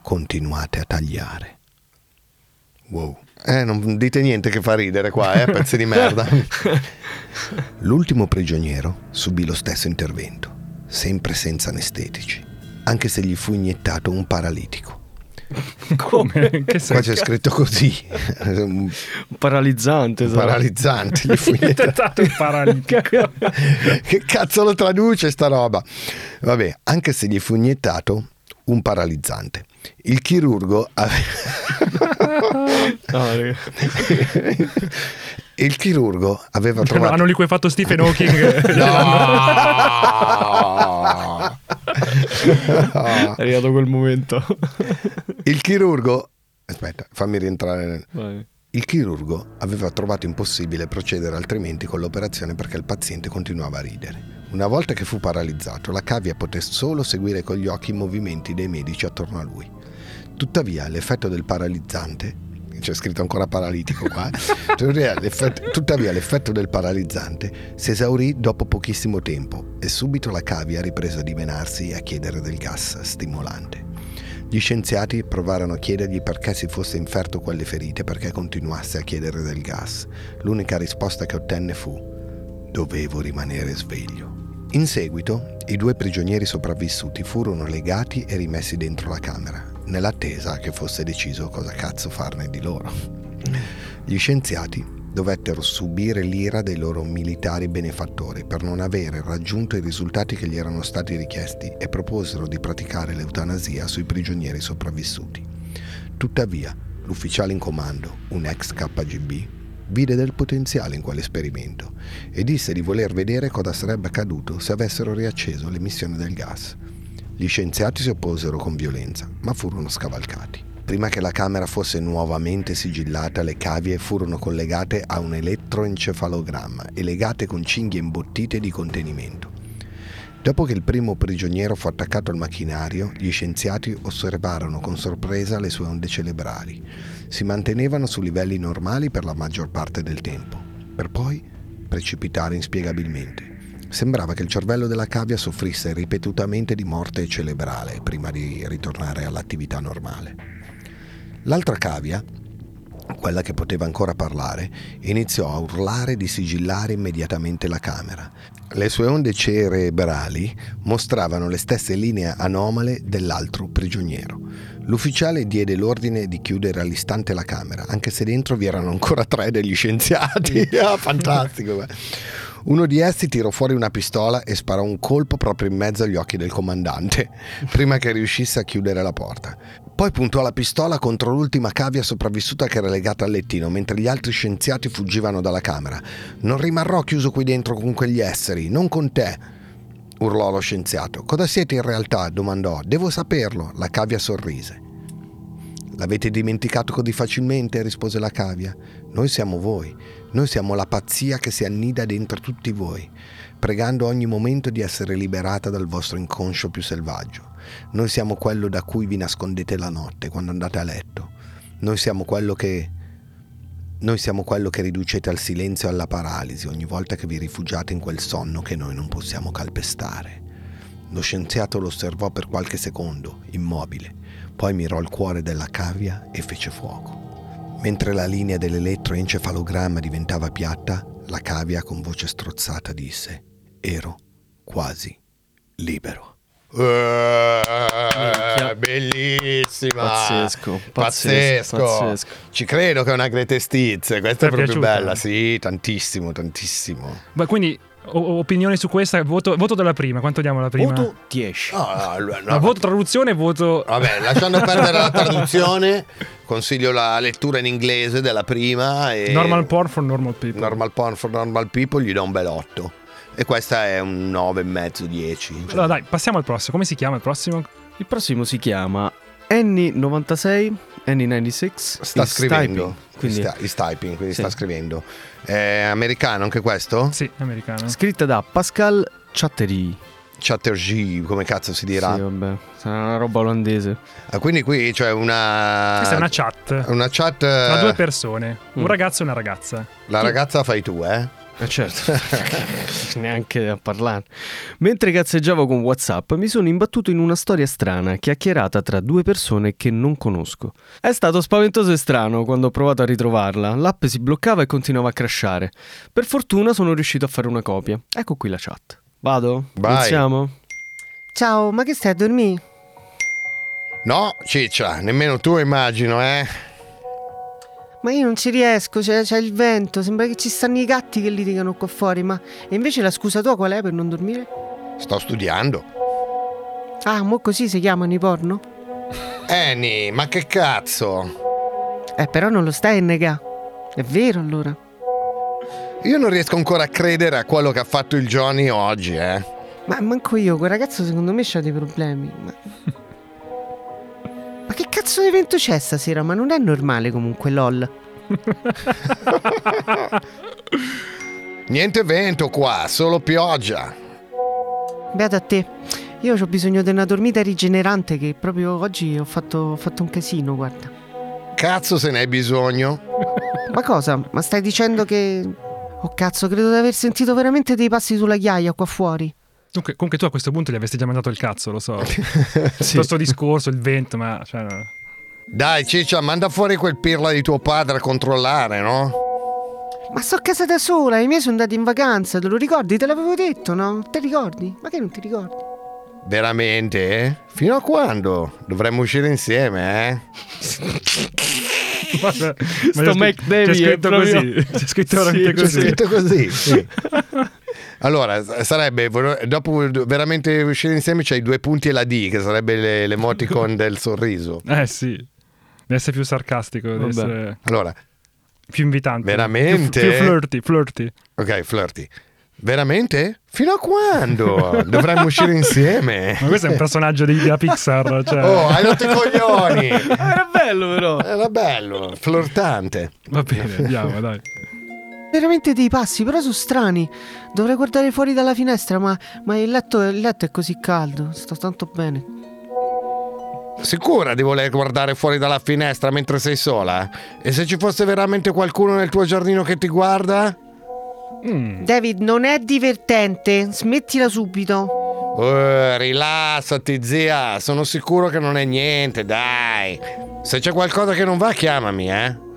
Continuate a tagliare. Wow. Eh, non dite niente che fa ridere qua, eh, pezzi di merda. L'ultimo prigioniero subì lo stesso intervento, sempre senza anestetici, anche se gli fu iniettato un paralitico. Come? Che Qua c'è scritto così. Paralizzante. esatto. paralizzante. Gli fu iniettato. Intentato il paralitico. che cazzo lo traduce sta roba? Vabbè, anche se gli fu iniettato un paralizzante. Il chirurgo ave- No, il chirurgo aveva Hanno, trovato hanno lì cui ha fatto Stephen Hawking. No! È arrivato quel momento. Il chirurgo Aspetta, fammi rientrare nel... Vai. Il chirurgo aveva trovato impossibile procedere altrimenti con l'operazione perché il paziente continuava a ridere. Una volta che fu paralizzato, la cavia poté solo seguire con gli occhi i movimenti dei medici attorno a lui. Tuttavia, l'effetto del paralizzante c'è scritto ancora paralitico qua. Tuttavia l'effetto, tuttavia, l'effetto del paralizzante si esaurì dopo pochissimo tempo e subito la cavia riprese a dimenarsi e a chiedere del gas stimolante. Gli scienziati provarono a chiedergli perché si fosse inferto quelle ferite perché continuasse a chiedere del gas. L'unica risposta che ottenne fu dovevo rimanere sveglio. In seguito, i due prigionieri sopravvissuti furono legati e rimessi dentro la camera, nell'attesa che fosse deciso cosa cazzo farne di loro. Gli scienziati dovettero subire l'ira dei loro militari benefattori per non avere raggiunto i risultati che gli erano stati richiesti e proposero di praticare l'eutanasia sui prigionieri sopravvissuti. Tuttavia, l'ufficiale in comando, un ex KGB, vide del potenziale in quell'esperimento e disse di voler vedere cosa sarebbe accaduto se avessero riacceso l'emissione del gas. Gli scienziati si opposero con violenza, ma furono scavalcati. Prima che la camera fosse nuovamente sigillata, le cavie furono collegate a un elettroencefalogramma e legate con cinghie imbottite di contenimento. Dopo che il primo prigioniero fu attaccato al macchinario, gli scienziati osservarono con sorpresa le sue onde cerebrali. Si mantenevano su livelli normali per la maggior parte del tempo, per poi precipitare inspiegabilmente. Sembrava che il cervello della cavia soffrisse ripetutamente di morte cerebrale prima di ritornare all'attività normale. L'altra cavia, quella che poteva ancora parlare, iniziò a urlare di sigillare immediatamente la camera. Le sue onde cerebrali mostravano le stesse linee anomale dell'altro prigioniero. L'ufficiale diede l'ordine di chiudere all'istante la camera, anche se dentro vi erano ancora tre degli scienziati. Ah, fantastico! Uno di essi tirò fuori una pistola e sparò un colpo proprio in mezzo agli occhi del comandante, prima che riuscisse a chiudere la porta. Poi puntò la pistola contro l'ultima cavia sopravvissuta che era legata al lettino, mentre gli altri scienziati fuggivano dalla camera. Non rimarrò chiuso qui dentro con quegli esseri, non con te, urlò lo scienziato. Cosa siete in realtà? domandò. Devo saperlo. La cavia sorrise. L'avete dimenticato così facilmente? rispose la cavia. Noi siamo voi. Noi siamo la pazzia che si annida dentro tutti voi, pregando ogni momento di essere liberata dal vostro inconscio più selvaggio. Noi siamo quello da cui vi nascondete la notte quando andate a letto. Noi siamo quello che noi siamo quello che riducete al silenzio e alla paralisi ogni volta che vi rifugiate in quel sonno che noi non possiamo calpestare. Lo scienziato lo osservò per qualche secondo, immobile, poi mirò il cuore della cavia e fece fuoco. Mentre la linea dell'elettroencefalogramma diventava piatta, la cavia con voce strozzata disse: Ero quasi libero. Eh, bellissima Pazzesco, pazzesco, pazzesco pazzesco. ci credo che è una greatest hits questa è proprio piaciuta? bella sì tantissimo tantissimo Ma quindi o- opinioni su questa? Voto, voto della prima. Quanto diamo alla prima? Voto 10. No, no, no, No, voto traduzione voto. Vabbè, lasciando perdere la traduzione, consiglio la lettura in inglese della prima. E Normal porn for normal people. Normal porn for normal people gli do un bel 8. E questa è un 9,5 10. Allora, dai, passiamo al prossimo. Come si chiama il prossimo? Il prossimo si chiama Annie96, Annie96. Sta scrivendo. typing, Quindi Sta, is typing, quindi Sì. sta scrivendo. È americano anche questo? Sì, americano. scritta da Pascal Chattery. Chatterjee, come cazzo si dirà? Sì, vabbè, sarà una roba olandese. Ah, quindi qui c'è una. Questa è una chat Una chat. tra eh, due persone, un Mm. ragazzo e una ragazza. La ragazza fai tu, eh? Eh certo, neanche a parlare. Mentre cazzeggiavo con WhatsApp mi sono imbattuto in una storia strana, chiacchierata tra due persone che non conosco. È stato spaventoso e strano quando ho provato a ritrovarla. L'app si bloccava e continuava a crashare. Per fortuna sono riuscito a fare una copia. Ecco qui la chat. Vado? Vai. Iniziamo? Ciao, ma che stai a dormire? No, ciccia, nemmeno tu immagino, eh? Ma io non ci riesco, c'è, c'è il vento, sembra che ci stanno i gatti che litigano qua fuori, ma... E invece la scusa tua qual è per non dormire? Sto studiando. Ah, mo così si chiamano i porno? Annie, ma che cazzo? Eh, però non lo stai a negare. È vero allora? Io non riesco ancora a credere a quello che ha fatto il Johnny oggi, eh? Ma manco io, quel ragazzo secondo me c'ha dei problemi. Ma... cazzo di evento c'è stasera? Ma non è normale comunque, lol. Niente vento qua, solo pioggia. Beata a te. Io ho bisogno di una dormita rigenerante che proprio oggi ho fatto, ho fatto un casino, guarda. Cazzo se ne hai bisogno? Ma cosa? Ma stai dicendo che... Oh cazzo, credo di aver sentito veramente dei passi sulla ghiaia qua fuori. Dunque, comunque tu a questo punto gli avresti già mandato il cazzo, lo so. Questo discorso, il vento, ma... Cioè, no. Dai, ciccia, manda fuori quel pirla di tuo padre a controllare, no? Ma sto a casa da sola, i miei sono andati in vacanza, te lo ricordi? Te l'avevo detto, no? Te ricordi? Ma che non ti ricordi? Veramente? eh? Fino a quando? Dovremmo uscire insieme, eh? Guarda, Sto ma c'è Mike scritto- Davey C'è è scritto proprio- così. C'è scritto Sì, veramente c'è così. Scritto così, sì. Allora, sarebbe, dopo veramente uscire insieme c'hai due punti e la D, che sarebbe le- l'emoticon del sorriso. Eh sì. Deve essere più sarcastico, deve essere Allora, più invitante. Veramente? Più, più flirty, flirty. ok, flirty. Veramente? Fino a quando? Dovremmo uscire insieme. Ma questo è un personaggio di- della Pixar. Cioè... Oh, hai rotto i coglioni! Era bello però. Era bello, flirtante. Va bene, andiamo, dai. Veramente dei passi, però sono strani. Dovrei guardare fuori dalla finestra, ma, ma il, letto, il letto è così caldo. Sto tanto bene. Sicura di voler guardare fuori dalla finestra mentre sei sola? E se ci fosse veramente qualcuno nel tuo giardino che ti guarda? Mm. David, non è divertente. Smettila subito. Eh, rilassati, zia. Sono sicuro che non è niente, dai. Se c'è qualcosa che non va, chiamami, eh.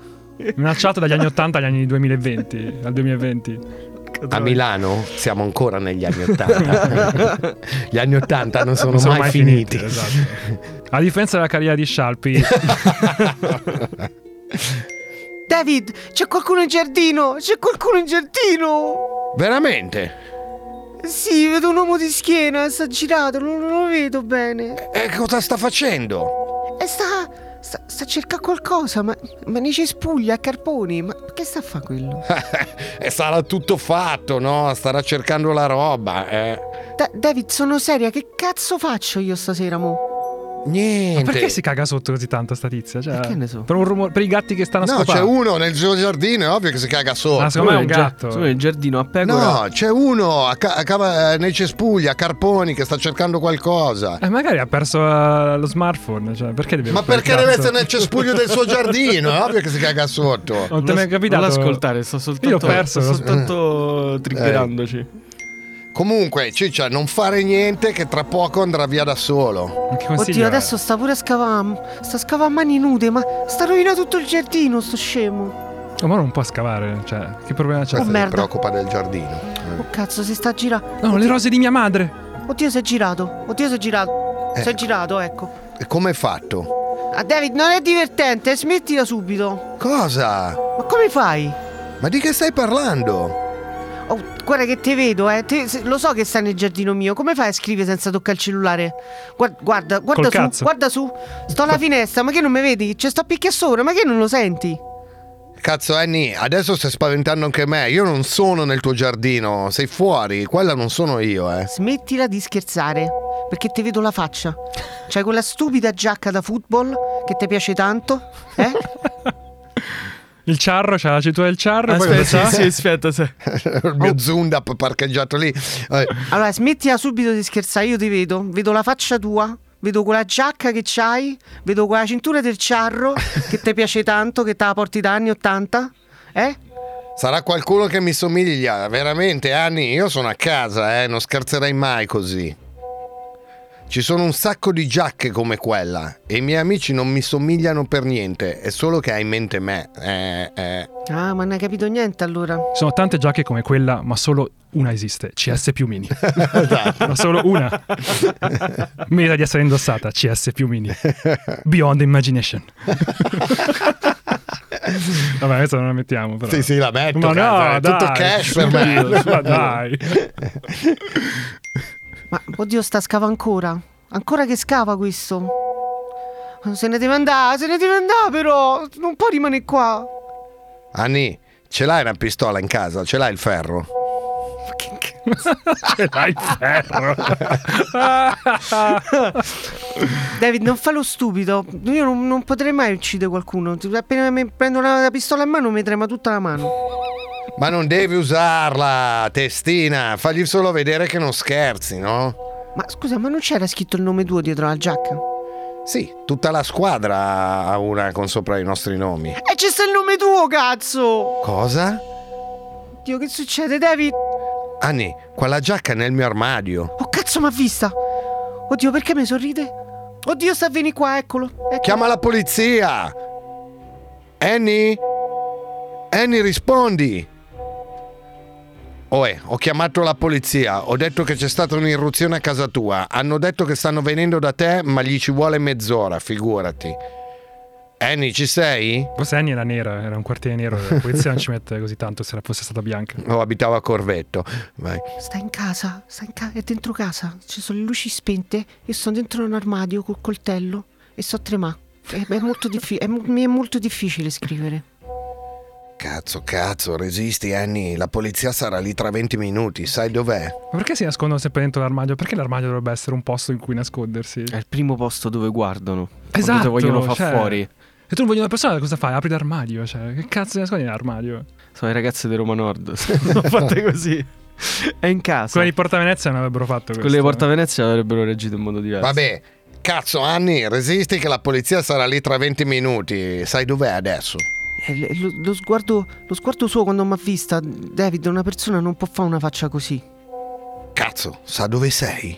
Una chat dagli anni 80 agli anni 2020, al 2020. A Milano siamo ancora negli anni Ottanta. Gli anni Ottanta non sono, Non sono mai, finiti. esatto. A differenza della carriera di Sharpie, David, c'è qualcuno in giardino. C'è qualcuno in giardino. Veramente? Sì, vedo un uomo di schiena. Sta girato, non, non lo vedo bene. E cosa sta facendo? E sta. Sta, sta cercando qualcosa. Ma, ma nei cespugli a carponi. Ma che sta a fare quello? e sarà tutto fatto, no? Starà cercando la roba, eh. Da- David, sono seria. Che cazzo faccio io stasera, mo? Niente. perché si caga sotto così tanto sta tizia? Cioè, Che ne so. Per, un rumore- per i gatti che stanno a No, scopare. c'è uno nel suo giardino, è ovvio che si caga sotto. Ah, secondo me è un gatto. secondo me il giardino a pecora. No, c'è uno a ca- a cava- eh, nei cespugli, a Carponi, che sta cercando qualcosa. Eh, magari ha perso eh, lo smartphone. Cioè, perché deve Ma perché deve essere nel cespuglio del suo giardino? È ovvio che si caga sotto. Non ti è mai capitato? Non l'ascoltare, sto soltanto, Io ho perso. sto soltanto triggerandoci. Comunque, Ciccia, non fare niente che tra poco andrà via da solo. Oddio, è? adesso sta pure a scavare. Sta a scavare a mani nude, ma sta rovina tutto il giardino, sto scemo. Oh, ma non può scavare. Cioè, che problema c'è? Questo si merda. preoccupa del giardino. Oh cazzo, si sta girando. No, le rose di mia madre. Oddio, si è girato. Oddio, si è girato. Eh. Si è girato, ecco. E come hai fatto? Ah, David, non è divertente, smettila subito. Cosa? Ma come fai? Ma di che stai parlando? Oh, guarda che te vedo, eh. Te- se- lo so che stai nel giardino mio. Come fai a scrivere senza toccare il cellulare? Guarda, guarda, guarda Col su, cazzo. guarda su. Sto alla finestra, ma che non mi vedi? Ci sto picchia sopra, ma che non lo senti? Cazzo Annie, adesso stai spaventando anche me. Io non sono nel tuo giardino, sei fuori. Quella non sono io, eh. Smettila di scherzare, perché ti vedo la faccia. C'hai quella stupida giacca da football che ti piace tanto, eh? Il ciarro, c'ha la cintura del ciarro. poi Aspetta, sì, sì, aspetta. sì. Il mio Zundap parcheggiato lì. Eh, Allora, smettila subito di scherzare, io ti vedo. Vedo la faccia tua, vedo quella giacca che c'hai, vedo quella cintura del ciarro che ti piace tanto, che te la porti da anni 80, eh? Sarà qualcuno che mi somiglia, veramente Annie. Io sono a casa, eh. Non scherzerei mai così. Ci sono un sacco di giacche come quella e i miei amici non mi somigliano per niente, è solo che hai in mente me. Eh, eh. Ah, ma non hai capito niente allora. Ci sono tante giacche come quella, ma solo una esiste, CS più mini. ma solo una. Merita di essere indossata, CS più mini. Beyond imagination. Vabbè, questa non la mettiamo però. Sì, sì, la metto. Ma no, è tutto dai. cash per me. Ma dai. Ma oddio, sta scava ancora. Ancora che scava questo. Se ne deve andare, se ne deve andare però. Non può rimanere qua. Annie, ce l'hai una pistola in casa? Ce l'hai il ferro? Ce l'hai il ferro. David, non fa lo stupido. Io non, non potrei mai uccidere qualcuno. Appena mi prendo la, la pistola in mano mi trema tutta la mano. Ma non devi usarla, testina. Fagli solo vedere che non scherzi, no? Ma scusa, ma non c'era scritto il nome tuo dietro la giacca? Sì, tutta la squadra ha una con sopra i nostri nomi. E c'è sta il nome tuo, cazzo! Cosa? Dio, che succede, David? Annie, quella giacca è nel mio armadio. Oh, cazzo, m'ha vista! Oddio, perché mi sorride? Oddio, sta venire qua, eccolo. eccolo. Chiama la polizia! Annie? Annie, rispondi! Oe, ho chiamato la polizia, ho detto che c'è stata un'irruzione a casa tua. Hanno detto che stanno venendo da te, ma gli ci vuole mezz'ora, figurati. Annie, ci sei? Forse Annie era nera, era un quartiere nero. La polizia non ci mette così tanto se la fosse stata bianca. O abitavo a Corvetto. Vai. Sta in casa, sta in casa, è dentro casa. Ci sono le luci spente. Io sono dentro un armadio col coltello e so tremare. È, è molto diffi- è è molto difficile scrivere. Cazzo, cazzo, resisti Annie, la polizia sarà lì tra 20 minuti, sai dov'è? Ma perché si nascondono sempre dentro l'armadio? Perché l'armadio dovrebbe essere un posto in cui nascondersi? È il primo posto dove guardano. Esatto, te vogliono far cioè- fuori. E tu non vogliono una persona, cosa fai? Apri l'armadio, cioè, che cazzo ti nascondi nell'armadio? Sono i ragazzi di Roma Nord. Sono fatte così. È in casa. Quelli di Porta Venezia non avrebbero fatto questo. Quelli di Porta Venezia avrebbero reagito in modo diverso. Vabbè, cazzo Annie, resisti che la polizia sarà lì tra 20 minuti, sai dov'è adesso? Eh, Lo, lo sguardo, lo sguardo suo quando mi ha vista, David, una persona non può fare una faccia così. Cazzo, sa dove sei?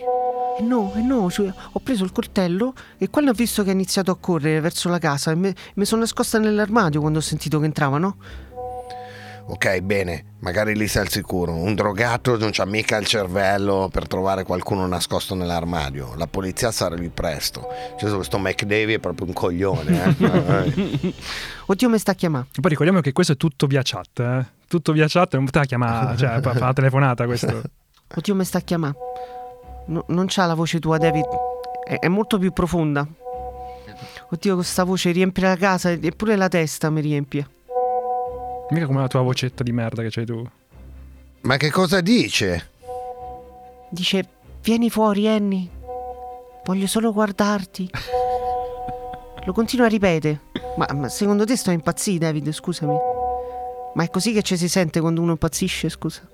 E no, e no, cioè, ho preso il coltello e quando ho visto che ha iniziato a correre verso la casa, mi sono nascosta nell'armadio quando ho sentito che entravano. Ok, bene, magari lì sei al sicuro. Un drogato non c'ha mica il cervello per trovare qualcuno nascosto nell'armadio. La polizia sarà lì presto. Cioè, questo McDavie è proprio un coglione, eh? Oddio, mi sta chiamando. E poi ricordiamo che questo è tutto via chat, eh? Tutto via chat, non poteva chiamare, cioè, fa la telefonata questo. Oddio, mi sta chiamando. No- non c'ha la voce tua, David. È, è molto più profonda. Oddio, questa voce riempie la casa e pure la testa mi riempie. Mica come la tua vocetta di merda che c'hai tu. Ma che cosa dice? Dice, vieni fuori, Annie. Voglio solo guardarti. Lo continua a ripetere. Ma, ma secondo te sto impazzito, David? Scusami. Ma è così che ci si sente quando uno impazzisce, scusa?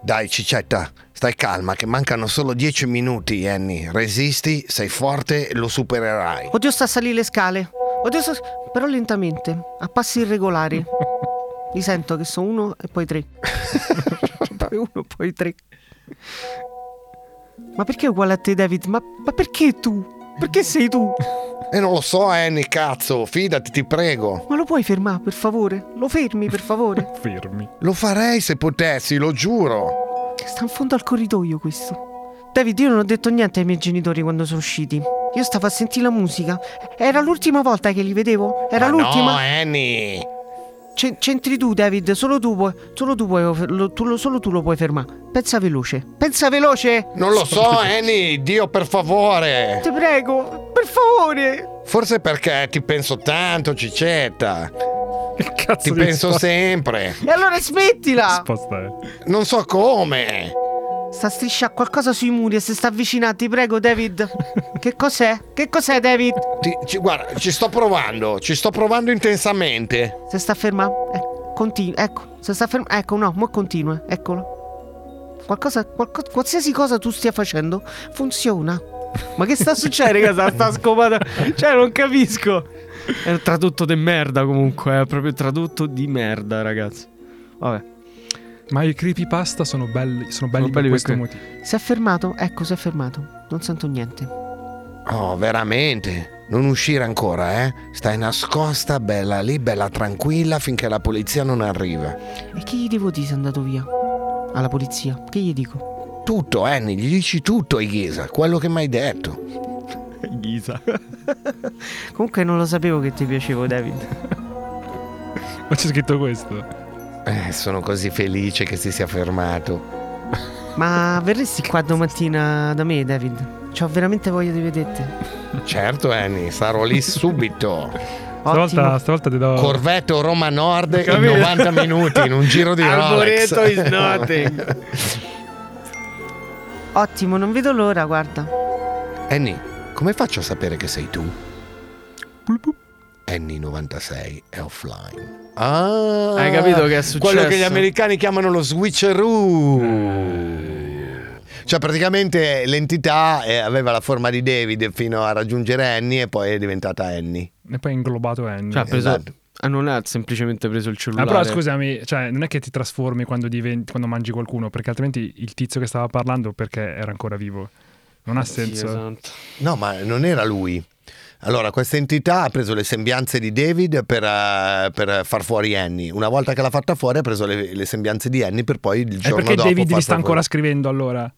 Dai, Cicetta, stai calma, che mancano solo 10 minuti, Annie. Resisti, sei forte lo supererai. Oddio, sta a salire le scale. Oddio, sta... però lentamente, a passi irregolari. Li sento che sono uno e poi tre. poi uno, poi tre. Ma perché è uguale a te, David? Ma, ma perché tu? Perché sei tu? E non lo so, Annie, cazzo, fidati, ti prego. Ma lo puoi fermare, per favore? Lo fermi, per favore? Fermi. Lo farei se potessi, lo giuro. Sta in fondo al corridoio questo. David, io non ho detto niente ai miei genitori quando sono usciti. Io stavo a sentire la musica. Era l'ultima volta che li vedevo? Era Ma l'ultima? No, Annie. Ce- c'entri tu, David. Solo tu puoi. Solo tu puoi. lo- tu lo- solo tu lo puoi fermare. Pensa veloce. Pensa veloce! Non lo so, Annie. Dio, per favore. Ti prego, per favore! Forse perché ti penso tanto, Cicetta. Che cazzo Ti penso risposta- sempre. E allora smettila! risposta è? Non so come. Sta a strisciare qualcosa sui muri e si sta avvicinando, ti prego, David. che cos'è? Che cos'è, David? Ti- ci- guarda, ci sto provando. Ci sto provando intensamente. Se sta ferma? Eh, continua. Ecco, se sta ferma. Ecco, no, ma continua. Eccolo. Qualcosa, qualco- qualsiasi cosa tu stia facendo funziona. Ma che sta succedendo? Sta, sta scopata. Cioè, non capisco. È un tradotto di merda comunque, è proprio tradotto di merda, ragazzi. Vabbè. Ma i creepypasta sono belli, sono belli Sono per belli questo perché- motivo. Si è fermato? Ecco, si è fermato. Non sento niente. Oh, veramente? Non uscire ancora, eh? Stai nascosta, bella lì, bella tranquilla finché la polizia non arriva. E che gli devo dire se è andato via? Alla polizia. Che gli dico? Tutto, Annie, gli dici tutto ai Ghisa, quello che mi hai detto. Ghisa. Comunque non lo sapevo che ti piacevo, David. Ma c'è scritto questo. Eh, sono così felice che si sia fermato. Ma verresti qua domattina da me, David? C'ho veramente voglia di vederti. Certo, Annie, sarò lì subito. Stavolta, stavolta ti do. Corvetto Roma Nord in Capito? 90 minuti in un giro di Rolex. Arboreto is nothing. Ottimo, non vedo l'ora, guarda. Annie, come faccio a sapere che sei tu? Annie 96 è offline. Ah, Hai capito che è successo? Quello che gli americani chiamano lo switcheroo. Cioè praticamente l'entità eh, aveva la forma di David fino a raggiungere Annie e poi è diventata Annie. E poi è inglobato Annie. Cioè, ha preso. Esatto. Ah, non ha semplicemente preso il Ah, cellulare. però scusami, cioè, non è che ti trasformi quando, diventi, quando mangi qualcuno, perché altrimenti il tizio che stava parlando perché era ancora vivo. Non ha Sì, senso. esatto. No, ma non era lui. Allora, questa entità ha preso le sembianze di David per, eh, per far fuori Annie. Una volta che l'ha fatta fuori, ha preso le, le sembianze di Annie per poi il E giorno perché dopo David farla vi sta ancora fuori. scrivendo allora?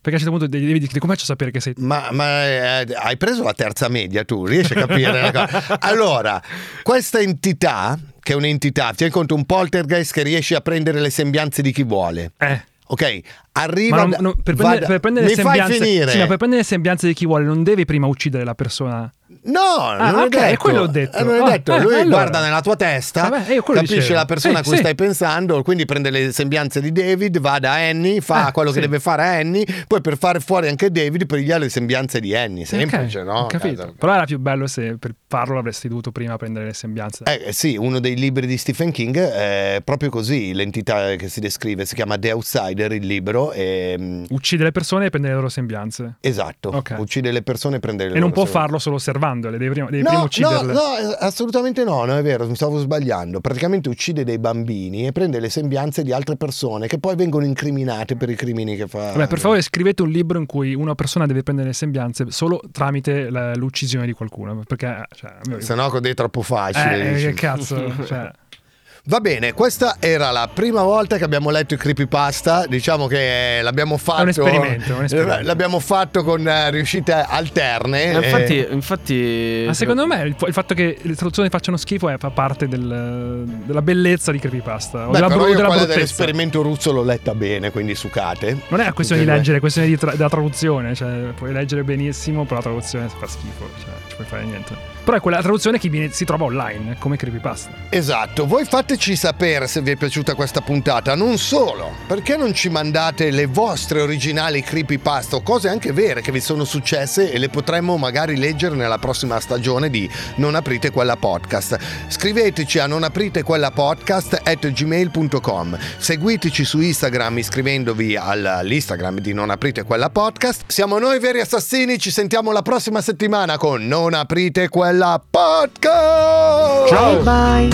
Perché a un certo punto David dice come faccio a sapere che sei Ma, ma, eh, hai preso la terza media tu, riesci a capire? la cosa? Allora, questa entità, che è un'entità, tieni conto un poltergeist che riesce a prendere le sembianze di chi vuole. Eh, Ok, arriva ma non- non- per, prendere, da- per prendere Mi le fai sembianze, sì, ma per prendere le sembianze di chi vuole, non devi prima uccidere la persona. No, Ah, non ok, è detto. quello ho detto. Eh, non è Ah, detto. eh, Lui allora. guarda nella tua testa, Vabbè, quello capisce dicevo. la persona a cui sì. stai pensando, quindi prende le sembianze di David, va da Annie, fa Eh, quello che sì. deve fare a Annie, poi per fare fuori anche David prende le sembianze di Annie. Semplice, no? Ho capito. Cazzo. Però era più bello se per farlo avresti dovuto prima prendere le sembianze. Eh sì, uno dei libri di Stephen King è proprio così, l'entità che si descrive, si chiama The Outsider, il libro, e, mm, Uccide le persone e prende le loro sembianze. esatto, Ok. uccide le persone e prende le E non loro può sembianze. farlo solo osservandole, devi prima, devi No, prima no, ucciderle. no, eh, assolutamente no, non è vero, mi stavo sbagliando. Praticamente uccide dei bambini e prende le sembianze di altre persone che poi vengono incriminate per i crimini che fa. Vabbè, per favore scrivete un libro in cui una persona deve prendere le sembianze solo tramite la- l'uccisione di qualcuno. Perché, cioè, Se no, è troppo facile. eh, dici. che cazzo, cioè, Va bene, questa era la prima volta che abbiamo letto i creepypasta. Diciamo che l'abbiamo fatto. un esperimento, è un esperimento. L'abbiamo fatto con eh, riuscite alterne. Eh, infatti, eh, infatti. Ma secondo me il, il fatto che le traduzioni facciano schifo è, fa parte del- della bellezza di Creepypasta. Beh, della, però bru- io della quella dell'esperimento russo l'ho letta bene, quindi sucate. Non è una questione di leggere, è questione di tra- della traduzione. Cioè, puoi leggere benissimo, però la traduzione fa schifo. Cioè, non ci puoi fare niente. Però è quella traduzione che viene- si trova online, come Creepypasta. Esatto, voi fateci sapere se vi è piaciuta questa puntata, non solo, perché non ci mandate le vostre originali creepypasta o cose anche vere che vi sono successe e le potremmo magari leggere nella prossima stagione di Non aprite quella podcast. Scriveteci a non aprite quella podcast at gmail.com, seguiteci su Instagram iscrivendovi all'Instagram di Non aprite quella podcast. Siamo noi veri assassini, ci sentiamo la prossima settimana con Non aprite quella podcast. Bye bye.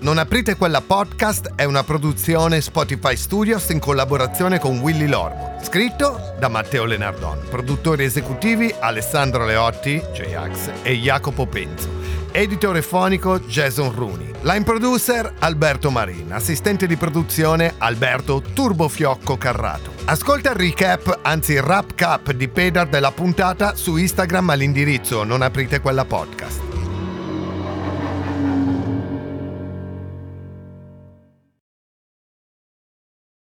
Non aprite quella podcast è una produzione Spotify Studios in collaborazione con Willy Lormo. Scritto da Matteo Lenardon. Produttori esecutivi Alessandro Leotti, J-Ax e Jacopo Penzo. Editore fonico Jason Rooney. Line producer Alberto Marin. Assistente di produzione Alberto Turbofiocco Carrato. Ascolta il recap, anzi il wrap cap di Pedar della puntata su Instagram all'indirizzo non aprite quella podcast.